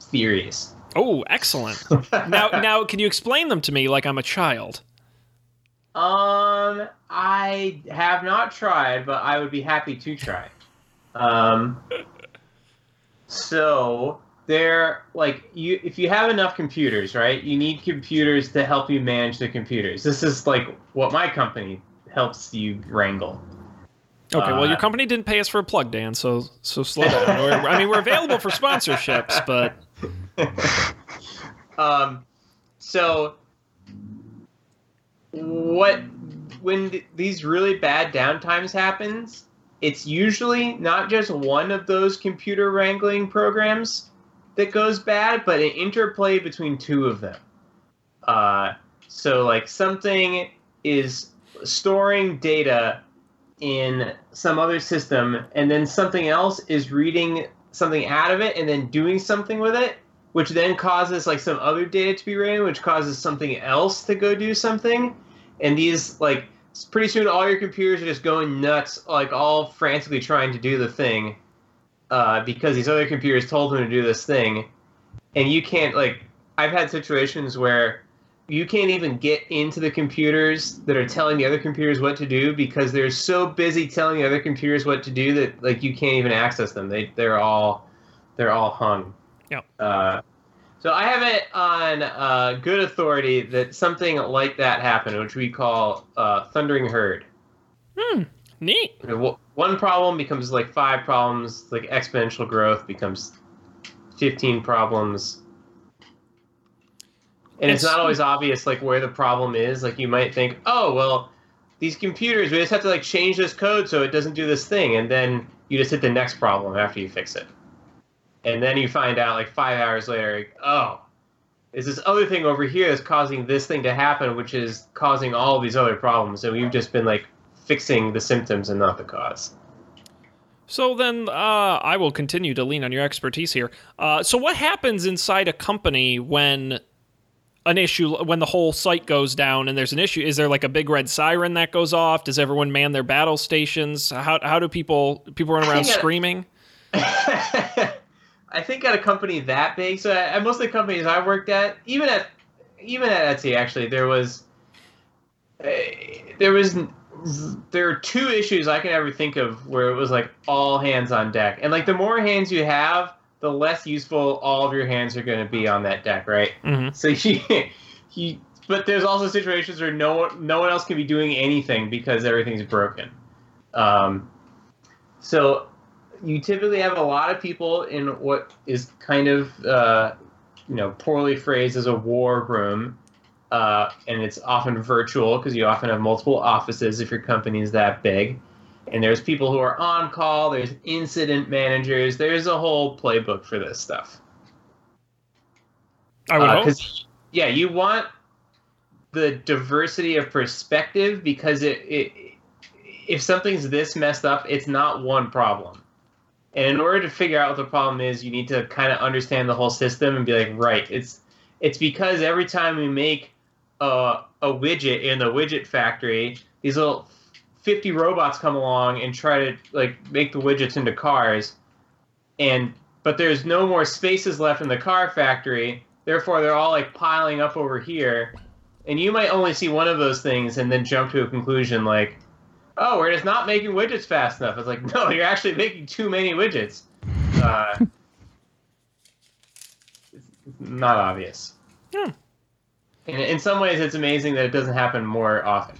theories. Oh, excellent. now, now, can you explain them to me like I'm a child? Um, I have not tried, but I would be happy to try. Um, so they're like you. If you have enough computers, right? You need computers to help you manage the computers. This is like what my company helps you wrangle. Okay, well, your Uh, company didn't pay us for a plug, Dan, so so slow down. We're- I mean, we're available for sponsorships, but um, so what when th- these really bad downtimes happens, it's usually not just one of those computer wrangling programs that goes bad, but an interplay between two of them. Uh, so like something is storing data in some other system, and then something else is reading something out of it and then doing something with it which then causes like some other data to be ran, which causes something else to go do something. And these like pretty soon all your computers are just going nuts, like all frantically trying to do the thing, uh, because these other computers told them to do this thing, and you can't like. I've had situations where you can't even get into the computers that are telling the other computers what to do because they're so busy telling the other computers what to do that like you can't even access them. They they're all they're all hung. Yep. Uh, So I have it on uh, good authority that something like that happened, which we call uh, thundering herd. Hmm. Neat. You know, wh- One problem becomes like five problems, like exponential growth becomes fifteen problems. And it's, It's- not always obvious like where the problem is. Like you might think, oh well, these computers, we just have to like change this code so it doesn't do this thing, and then you just hit the next problem after you fix it. And then you find out like five hours later, like, oh, is this other thing over here that's causing this thing to happen, which is causing all these other problems, and we've just been like fixing the symptoms and not the cause. So then, uh, I will continue to lean on your expertise here. Uh, so, what happens inside a company when an issue, when the whole site goes down and there's an issue? Is there like a big red siren that goes off? Does everyone man their battle stations? How how do people people run around screaming? I think at a company that big, so at most of the companies I worked at, even at even at Etsy, actually, there was uh, there was there are two issues I can ever think of where it was like all hands on deck, and like the more hands you have, the less useful all of your hands are going to be on that deck, right? hmm So you, you, but there's also situations where no one, no one else can be doing anything because everything's broken. Um, so you typically have a lot of people in what is kind of, uh, you know, poorly phrased as a war room, uh, and it's often virtual because you often have multiple offices if your company is that big. And there's people who are on call. There's incident managers. There's a whole playbook for this stuff. I would uh, hope. Because yeah, you want the diversity of perspective because it, it if something's this messed up, it's not one problem. And in order to figure out what the problem is, you need to kind of understand the whole system and be like, right, it's it's because every time we make a, a widget in the widget factory, these little 50 robots come along and try to like make the widgets into cars and but there's no more spaces left in the car factory. Therefore they're all like piling up over here. And you might only see one of those things and then jump to a conclusion like oh we're just not making widgets fast enough. It's like no you're actually making too many widgets. Uh, it's not obvious. Hmm. in, in some ways it's amazing that it doesn't happen more often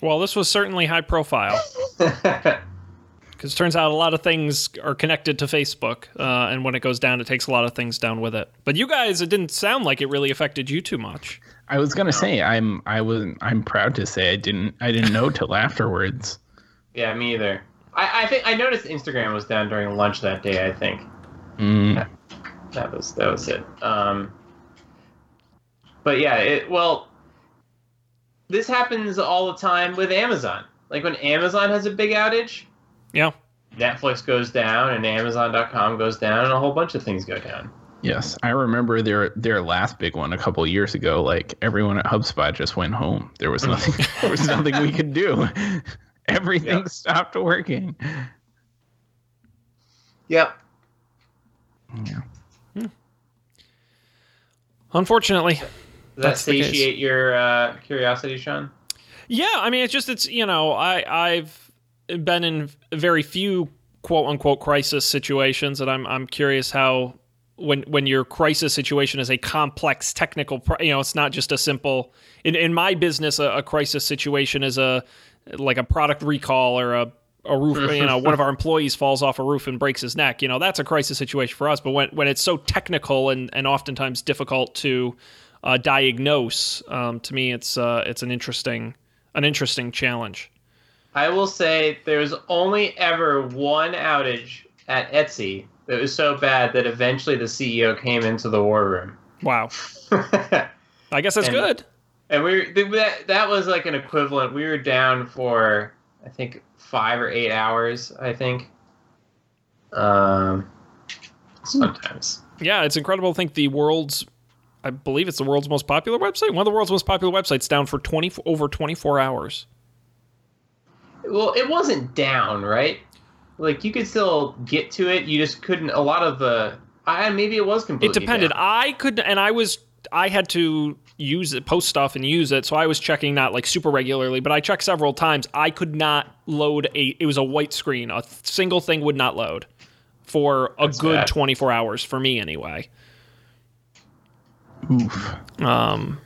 Well, this was certainly high profile because it turns out a lot of things are connected to Facebook, uh, and when it goes down, it takes a lot of things down with it. But you guys, it didn't sound like it really affected you too much. I was gonna say I'm I was I'm proud to say I didn't I didn't know till afterwards. Yeah, me either. I, I think I noticed Instagram was down during lunch that day. I think Mm, that was that was it. Um, but yeah, it well, this happens all the time with Amazon. Like when Amazon has a big outage, Yeah. Netflix goes down and Amazon.com goes down, and a whole bunch of things go down. yes, I remember their their last big one a couple years ago. Like everyone at HubSpot just went home. There was nothing. there was nothing we could do. Everything Yep. stopped working. Yep. Yeah. Hmm. Unfortunately. Does that That's the case. satiate your uh, curiosity, Sean? Yeah, I mean, it's just it's you know I I've been in very few quote unquote crisis situations, and I'm I'm curious how when when your crisis situation is a complex technical, you know, it's not just a simple. In in my business, a, a crisis situation is a like a product recall or a a roof, you know, one of our employees falls off a roof and breaks his neck. You know, that's a crisis situation for us. But when when it's so technical and and oftentimes difficult to uh, diagnose, um, to me, it's uh, it's an interesting an interesting challenge. I will say there's only ever one outage at Etsy that was so bad that eventually the CEO came into the war room. Wow, I guess that's And- good. and we that that was like an equivalent. We were down for I think five or eight hours. I think. Um, sometimes. Yeah, it's incredible to think the world's, I believe it's the world's most popular website, one of the world's most popular websites, down for twenty over twenty four hours. Well, it wasn't down, right? Like you could still get to it. You just couldn't. A lot of the. I maybe it was completely. It depended. down. I could, and I was, I had to use it, post stuff, and use it. So I was checking not like super regularly, but I checked several times. I could not load a. It was a white screen. A single thing would not load for a That's good bad. twenty four hours for me anyway. Oof. um,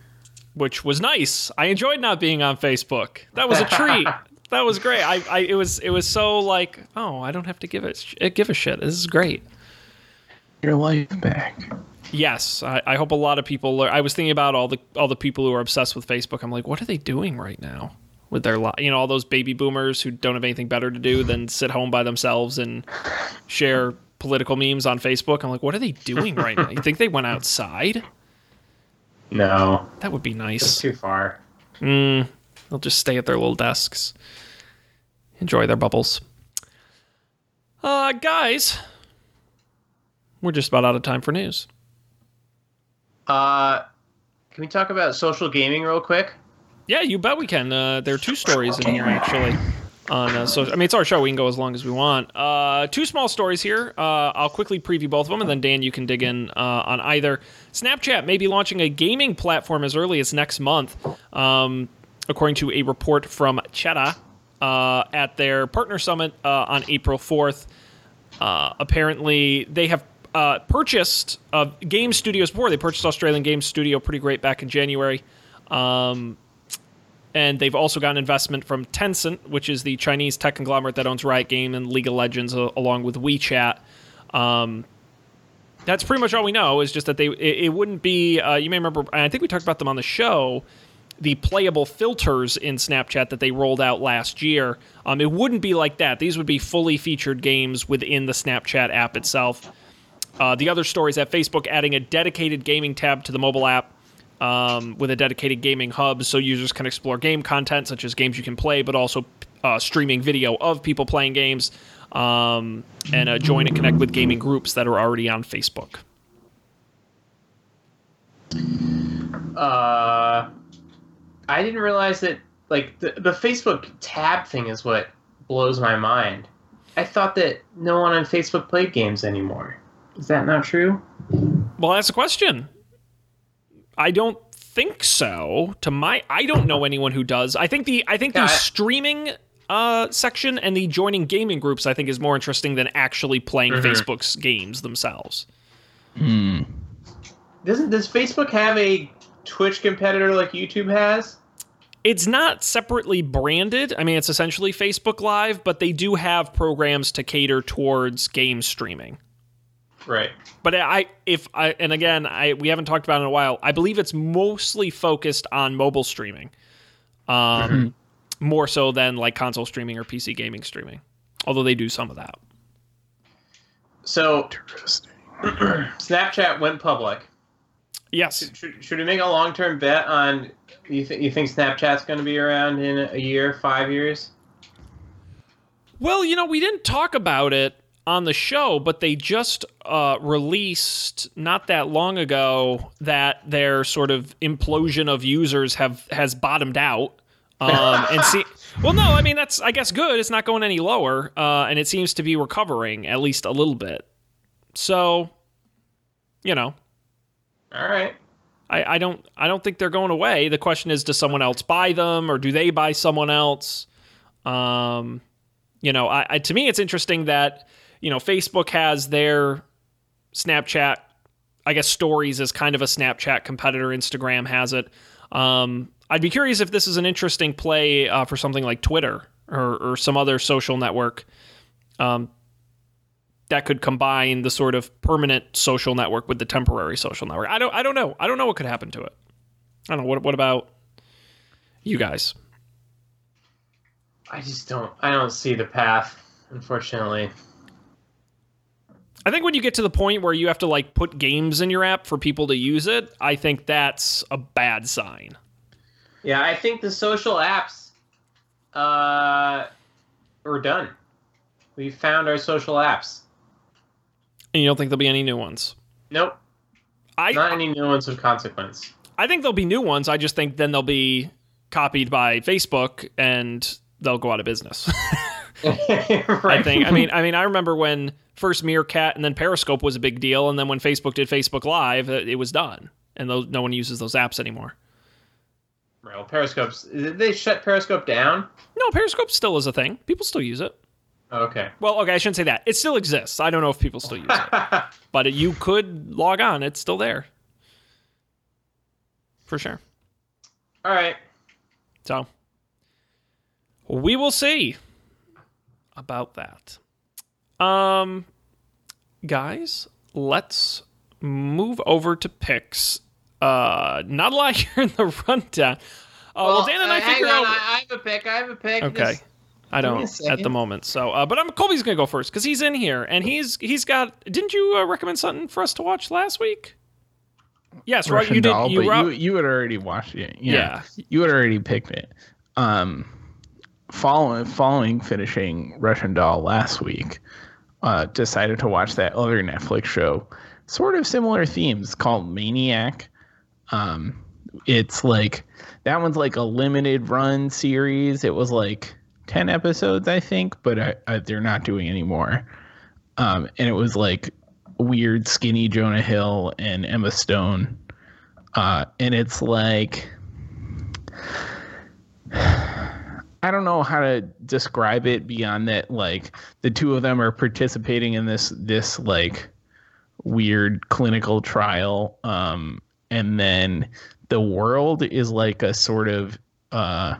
which was nice. I enjoyed not being on Facebook. That was a treat. that was great. I, I it was it was so like oh I don't have to give it give a shit. This is great. Your life back. Yes, I, I hope a lot of people. Are, I was thinking about all the all the people who are obsessed with Facebook. I'm like, what are they doing right now with their li You know, all those baby boomers who don't have anything better to do than sit home by themselves and share political memes on Facebook. I'm like, what are they doing right now? You think they went outside? No, That would be it's nice. too far. Mm, they'll just stay at their little desks, enjoy their bubbles. Uh, guys, we're just about out of time for news. Uh, can we talk about social gaming real quick? Yeah, you bet we can. Uh, there are two stories in here actually. On uh, so I mean it's our show. We can go as long as we want. Uh, two small stories here. Uh, I'll quickly preview both of them, and then Dan, you can dig in uh, on either. Snapchat may be launching a gaming platform as early as next month, um, according to a report from Cheddar uh, at their partner summit uh, on April fourth. Uh, apparently, they have purchased Game Studios before. They purchased Australian Game Studio, PrettyGreat back in January. Um, and they've also gotten investment from Tencent, which is the Chinese tech conglomerate that owns Riot Game and League of Legends, uh, along with WeChat. Um, that's pretty much all we know. Is just that they it, it wouldn't be. Uh, you may remember. I think we talked about them on the show. The playable filters in Snapchat that they rolled out last year. Um, it wouldn't be like that. These would be fully featured games within the Snapchat app itself. Uh, the other story is that Facebook adding a dedicated gaming tab to the mobile app um, with a dedicated gaming hub so users can explore game content such as games you can play, but also uh, streaming video of people playing games um, and uh, join and connect with gaming groups that are already on Facebook. Uh, I didn't realize that like the, the Facebook tab thing is what blows my mind. I thought that no one on Facebook played games anymore. Is that not true? Well, that's a question. I don't think so. To my, I don't know anyone who does. I think the I think the Yeah, I- streaming uh, section and the joining gaming groups I think is more interesting than actually playing Mhm. Facebook's games themselves. Hmm. Doesn't does Facebook have a Twitch competitor like YouTube has? It's not separately branded. I mean, it's essentially Facebook Live, but they do have programs to cater towards game streaming. Right. But I, if I, and again, I we haven't talked about it in a while. I believe it's mostly focused on mobile streaming, um, more so than like console streaming or PC gaming streaming. Although they do some of that. So Interesting. Snapchat went public. Yes. Should, should we make a long term bet on you? Th- you think Snapchat's going to be around in a year, five years? Well, you know, we didn't talk about it on the show, but they just uh, released not that long ago that their sort of implosion of users have has bottomed out. Um, and see, well, no, I mean that's I guess good. It's not going any lower, uh, and it seems to be recovering at least a little bit. So, you know, All right. I, I don't I don't think they're going away. The question is, does someone else buy them, or do they buy someone else? Um, you know, I, I to me, it's interesting that you know Facebook has their Snapchat. I guess stories is kind of a Snapchat competitor. Instagram has it. Um, I'd be curious if this is an interesting play uh, for something like Twitter or, or some other social network. Um, that could combine the sort of permanent social network with the temporary social network. I don't I don't know. I don't know what could happen to it. I don't know. What what about you guys? I just don't. I don't see the path, unfortunately. I think when you get to the point where you have to like put games in your app for people to use it, I think that's a bad sign. Yeah, I think the social apps uh, are done. We found our social apps. And you don't think there'll be any new ones. Nope, I not any new ones of consequence. I think there'll be new ones. I just think then they'll be copied by Facebook and they'll go out of business. I think. I mean, I mean, I remember when first Meerkat and then Periscope was a big deal, and then when Facebook did Facebook Live, it, it was done, and those, no one uses those apps anymore. Well, Periscope's. Did they shut Periscope down? No, Periscope still is a thing. People still use it. Okay. Well, okay, I shouldn't say that. It still exists. I don't know if people still use it, but you could log on. It's still there. for sure. All right. So we will see about that. Um, guys, let's move over to picks. Uh, not a lot here in the rundown. Uh, well, Dan and I uh, figure on, out. I, I have a pick. I have a pick. Okay. Just- I don't at the moment. So, uh, but I'm Colby's gonna go first because he's in here and he's he's got. Didn't you uh, recommend something for us to watch last week? Yes, right. Russian You did. Doll, You, but ro- you you had already watched it. Yeah. Yeah. You had already picked it. Um following following finishing Russian Doll last week, uh decided to watch that other Netflix show. Sort of similar themes called Maniac. Um it's like that one's like a limited run series. It was like 10 episodes I think, but I, I, they're not doing any more. Um and it was like weird skinny Jonah Hill and Emma Stone. Uh, and it's like I don't know how to describe it beyond that like the two of them are participating in this this like weird clinical trial um and then the world is like a sort of uh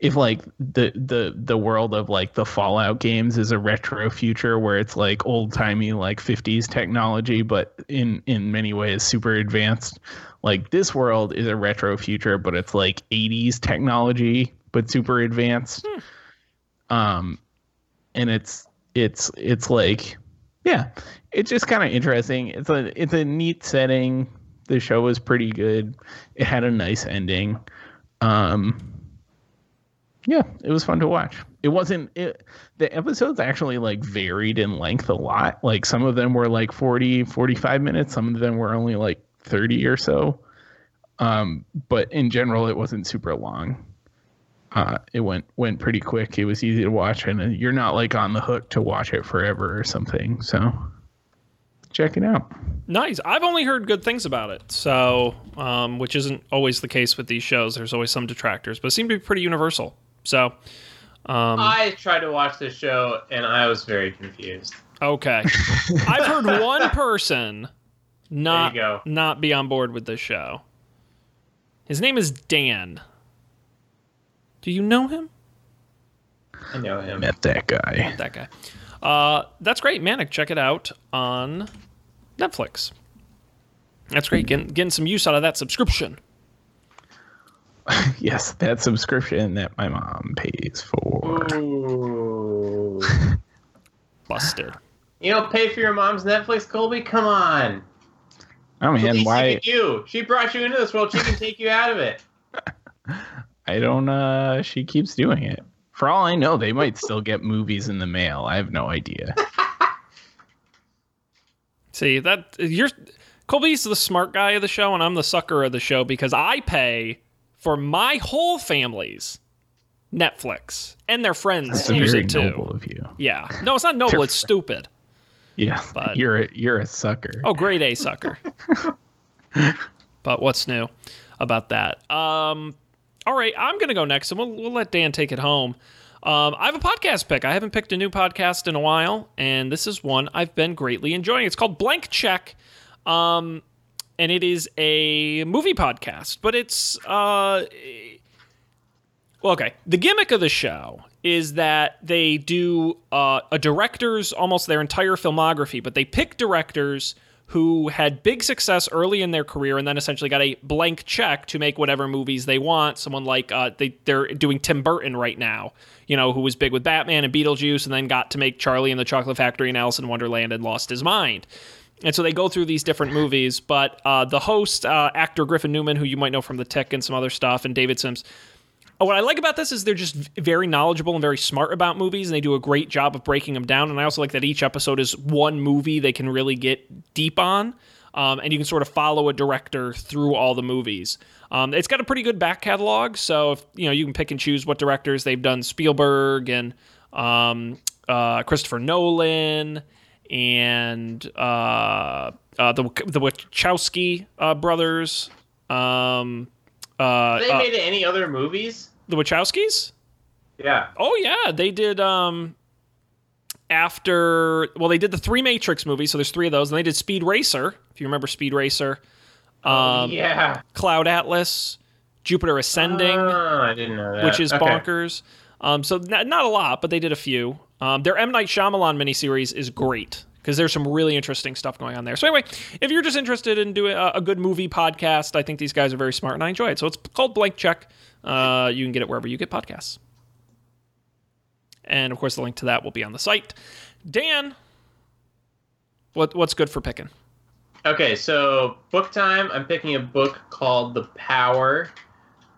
if like the the the world of like the Fallout games is a retro future where it's like old timey like 50s technology, but in in many ways super advanced. Like this world is a retro future, but it's like 80s technology, but super advanced. Um, and it's it's it's like yeah, it's just kind of interesting. It's a it's a neat setting. The show was pretty good. It had a nice ending. Um, yeah, it was fun to watch. It wasn't it, the episodes actually like varied in length a lot. Like some of them were like 40, 45 minutes, some of them were only like 30 or so. Um, but in general it wasn't super long. Uh, it went went pretty quick. It was easy to watch and uh, you're not like on the hook to watch it forever or something. So check it out. Nice. I've only heard good things about it, so um, which isn't always the case with these shows. There's always some detractors, but it seemed to be pretty universal. So, um, I tried to watch this show and I was very confused. okay. I've heard one person not go. not be on board with this show. His name is Dan. Do you know him? I know him. Met that guy. Met That guy. Uh, that's great, Maniac. Check it out on Netflix. That's great. Getting, getting some use out of that subscription. Yes, that subscription that my mom pays for. Ooh. Busted. You don't pay for your mom's Netflix, Colby? Come on. Oh The man, least why you can do. She brought you into this world. She can take you out of it. I don't uh she keeps doing it. For all I know, they might still get movies in the mail. I have no idea. See that you're Colby's the smart guy of the show, and I'm the sucker of the show because I pay for my whole family's Netflix, and their friends That's use very it too. noble of you. Yeah, no, it's not noble. It's stupid. Yeah, But- you're a, you're a sucker. Oh, grade A sucker. but what's new about that? Um, all right, I'm gonna go next, and we'll we'll let Dan take it home. Um, I have a podcast pick. I haven't picked a new podcast in a while, and this is one I've been greatly enjoying. It's called Blank Check, um, and it is a movie podcast, but it's uh, well, okay. The gimmick of the show is that they do uh, a director's almost their entire filmography, but they pick directors who had big success early in their career and then essentially got a blank check to make whatever movies they want. Someone like uh, they they're doing Tim Burton right now, you know, who was big with Batman and Beetlejuice, and then got to make Charlie and the Chocolate Factory and Alice in Wonderland and lost his mind. And so they go through these different movies, but uh, the host, uh, actor Griffin Newman, who you might know from The Tick and some other stuff, and David Sims, what I like about this is they're just very knowledgeable and very smart about movies, and they do a great job of breaking them down. And I also like that each episode is one movie they can really get deep on, um, and you can sort of follow a director through all the movies. Um, it's got a pretty good back catalog, so if, you know you can pick and choose what directors they've done: Spielberg and um, uh, Christopher Nolan and uh, uh, the the Wachowski uh, brothers. Um, uh, Have they uh, made any other movies? The Wachowskis? Yeah. Oh yeah, they did. Um, after well, they did the three Matrix movies, so there's three of those, and they did Speed Racer. If you remember Speed Racer, um, yeah. Cloud Atlas, Jupiter Ascending, Oh, I didn't know that. which is Okay. bonkers. Um, so not, not a lot, but they did a few. Um, their M Night Shyamalan miniseries is great because there's some really interesting stuff going on there. So anyway, if you're just interested in doing a, a good movie podcast, I think these guys are very smart and I enjoy it. So it's called Blank Check. Uh, you can get it wherever you get podcasts. And of course, the link to that will be on the site. Dan, what what's good for picking? Okay, so book time. I'm picking a book called The Power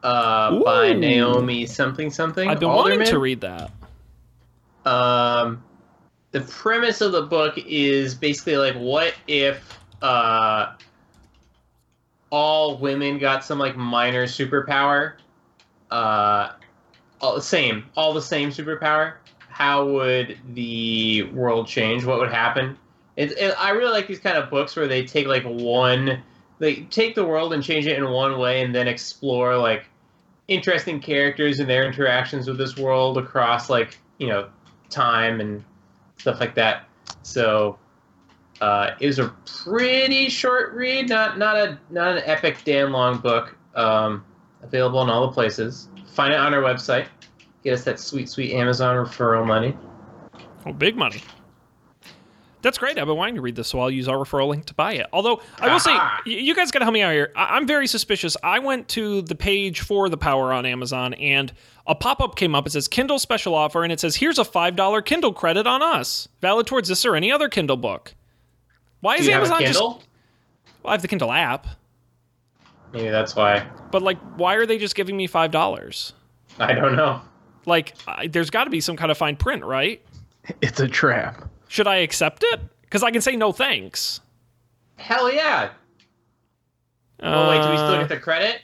uh, by Naomi something something. I've been wanting to read that. Um, the premise of the book is basically like, what if uh, all women got some like minor superpower? Uh, all the same, all the same superpower. How would the world change? What would happen? It, it, I really like these kind of books where they take like one, they take the world and change it in one way, and then explore like interesting characters and their interactions with this world across like you know time and stuff like that. So uh, it was a pretty short read, not not a not an epic damn long book. Um, available in all the places. Find it on our website. Get us that sweet sweet Amazon referral money. Oh, big money. That's great. I've been wanting to read this, so I'll use our referral link to buy it. Although I will say, Aha. you guys got to help me out here. I- I'm very suspicious. I went to the page for the Power on Amazon, and a pop-up came up. It says Kindle special offer, and it says here's a five dollar Kindle credit on us, valid towards this or any other Kindle book. Why is Amazon Kindle? just? Well, I have the Kindle app, Maybe that's why. but like, why are they just giving me five dollars? I don't know. Like, I, there's got to be some kind of fine print, right? It's a trap. Should I accept it? Because I can say no thanks. Hell yeah. Oh wait, do we still Uh, get the credit?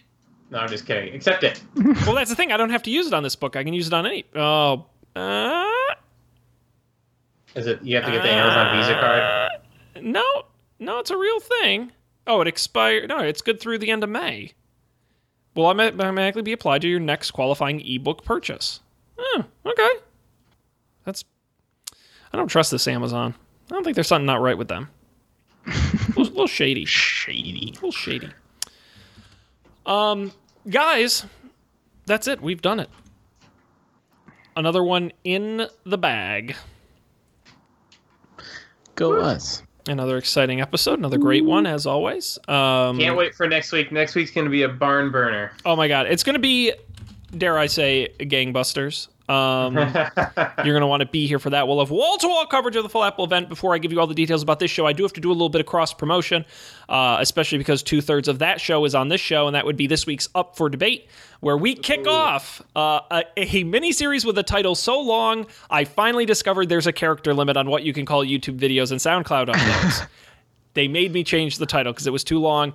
No, I'm just kidding. Accept it. Well, that's the thing. I don't have to use it on this book. I can use it on any. Oh, uh, Is it? You have to get the Amazon Visa card. no, no, it's a real thing. Oh, it expired. No, it's good through the end of May. Will automatically be applied to your next qualifying ebook purchase. Oh, okay. That's. I don't trust this Amazon. I don't think there's something not right with them. a little, little shady. Shady. A little shady. Um, guys, that's it. We've done it. Another one in the bag. Go us. Another exciting episode. Another great one, as always. Um, Can't wait for next week. Next week's gonna be a barn burner. oh my god, it's gonna be, dare I say, gangbusters. Um, You're going to want to be here for that. We'll have wall to wall coverage of the full Apple event. Before I give you all the details about this show, I do have to do a little bit of cross promotion, uh, especially because two thirds of that show is on this show, and that would be this week's Up for Debate, where we kick off uh, a, a mini series with a title so long, I finally discovered there's a character limit on what you can call YouTube videos and SoundCloud uploads. they made me change the title because it was too long.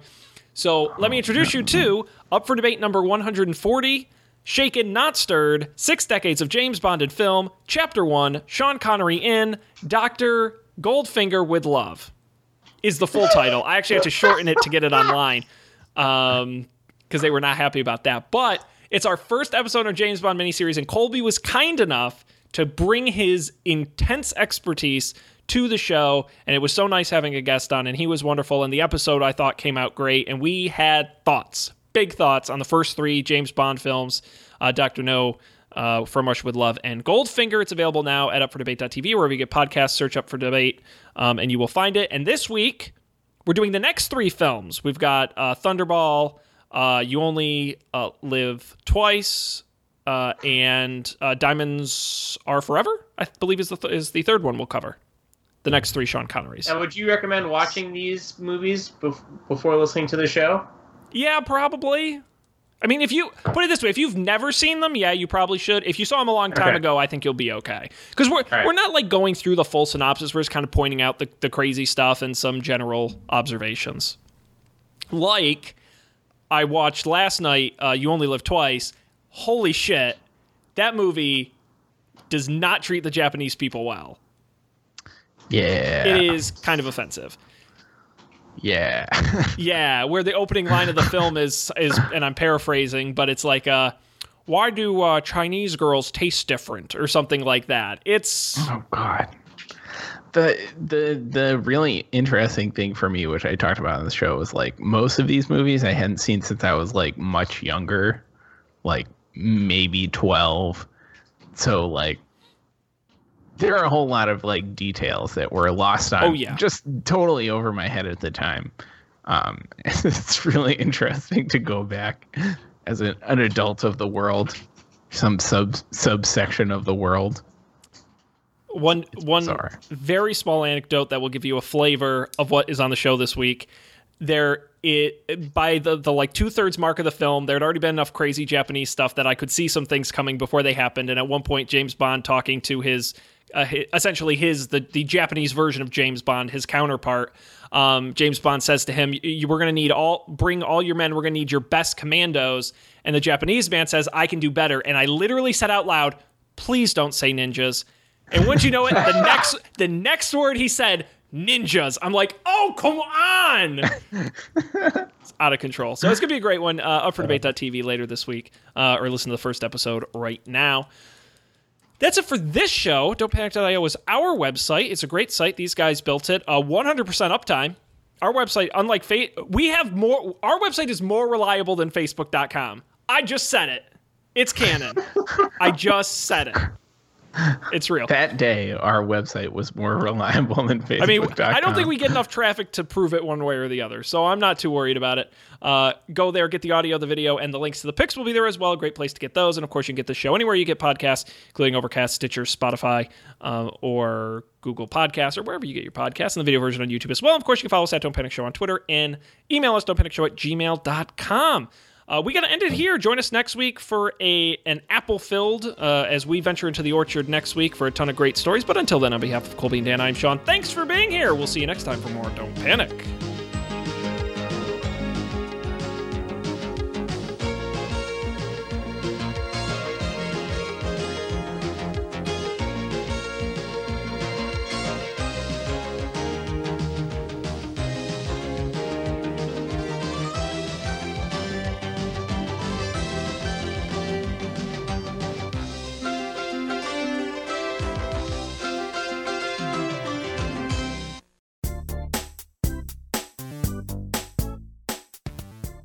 So let me introduce you to Up for Debate number 140. Shaken, Not Stirred, Six Decades of James Bonded Film, Chapter 1, Sean Connery in, Dr. Goldfinger with Love is the full title. I actually had to shorten it to get it online um, because they were not happy about that. But it's our first episode of James Bond miniseries, and Colby was kind enough to bring his intense expertise to the show, and it was so nice having a guest on, and he was wonderful. And the episode I thought came out great, and we had thoughts, big thoughts on the first three James Bond films, uh, Doctor No. Uh, from Russia with Love and Goldfinger. It's available now at upfordebate.tv, wherever you get podcasts. Search Up for Debate, um, and you will find it. And this week, we're doing the next three films. We've got uh, Thunderball, uh, You Only uh, Live Twice, uh, and Diamonds Are Forever. I believe is the th- is the third one we'll cover. The next three Sean Connerys. And would you recommend watching these movies bef- before listening to the show? Yeah, probably. I mean, if you put it this way, if you've never seen them, yeah, you probably should. If you saw them a long time Okay. ago, I think you'll be okay. Because we're right. we're not like going through the full synopsis. We're just kind of pointing out the, the crazy stuff and some general observations. Like I watched last night, uh, You Only Live Twice. Holy shit, that movie does not treat the Japanese people well. Yeah. It is kind of offensive. Yeah. Yeah, where the opening line of the film is is, and I'm paraphrasing, but it's like, uh, "Why do uh, Chinese girls taste different?" or something like that. It's oh God. the the the really interesting thing for me, which I talked about on the show, was like most of these movies I hadn't seen since I was like much younger, like maybe twelve. So like there are a whole lot of like details that were lost on Oh, yeah. just totally over my head at the time. Um, it's really interesting to go back as an, an adult of the world, some sub subsection of the world. One one bizarre. very small anecdote that will give you a flavor of what is on the show this week. There, it by the the like two thirds mark of the film, there had already been enough crazy Japanese stuff that I could see some things coming before they happened. And at one point, James Bond talking to his, uh, essentially his the the Japanese version of James Bond, his counterpart. Um, James Bond says to him, "You we're going to need all bring all your men. We're going to need your best commandos." And the Japanese man says, "I can do better." And I literally said out loud, "Please don't say ninjas." And once you know it, the next the next word he said, ninjas. I'm like, oh come on. it's out of control. So it's gonna be a great one. Uh, up for debate.tv later this week. Uh, or listen to the first episode right now. That's it for this show. Don'tPanic.io is our website. It's a great site. These guys built it. Uh, 100% uptime. Our website, unlike Fate, we have more. Our website is more reliable than Facebook.com. I just said it. It's canon. I just said it. It's real. That day, our website was more reliable than Facebook. I mean, I don't think we get enough traffic to prove it one way or the other, so I'm not too worried about it. Uh, go there, get the audio, the video, and the links to the pics will be there as well. Great place to get those, and of course, you can get the show anywhere you get podcasts, including Overcast, Stitcher, Spotify, uh, or Google Podcasts, or wherever you get your podcasts, and the video version on YouTube as well. Of course, you can follow us at Don't Panic Show on Twitter and email us don'tpanicshow at gmail.com. Uh, we got to end it here. Join us next week for a an apple filled uh, as we venture into the orchard next week for a ton of great stories. But until then, on behalf of Colby and Dan, I'm Sean. Thanks for being here. We'll see you next time for more Don't Panic.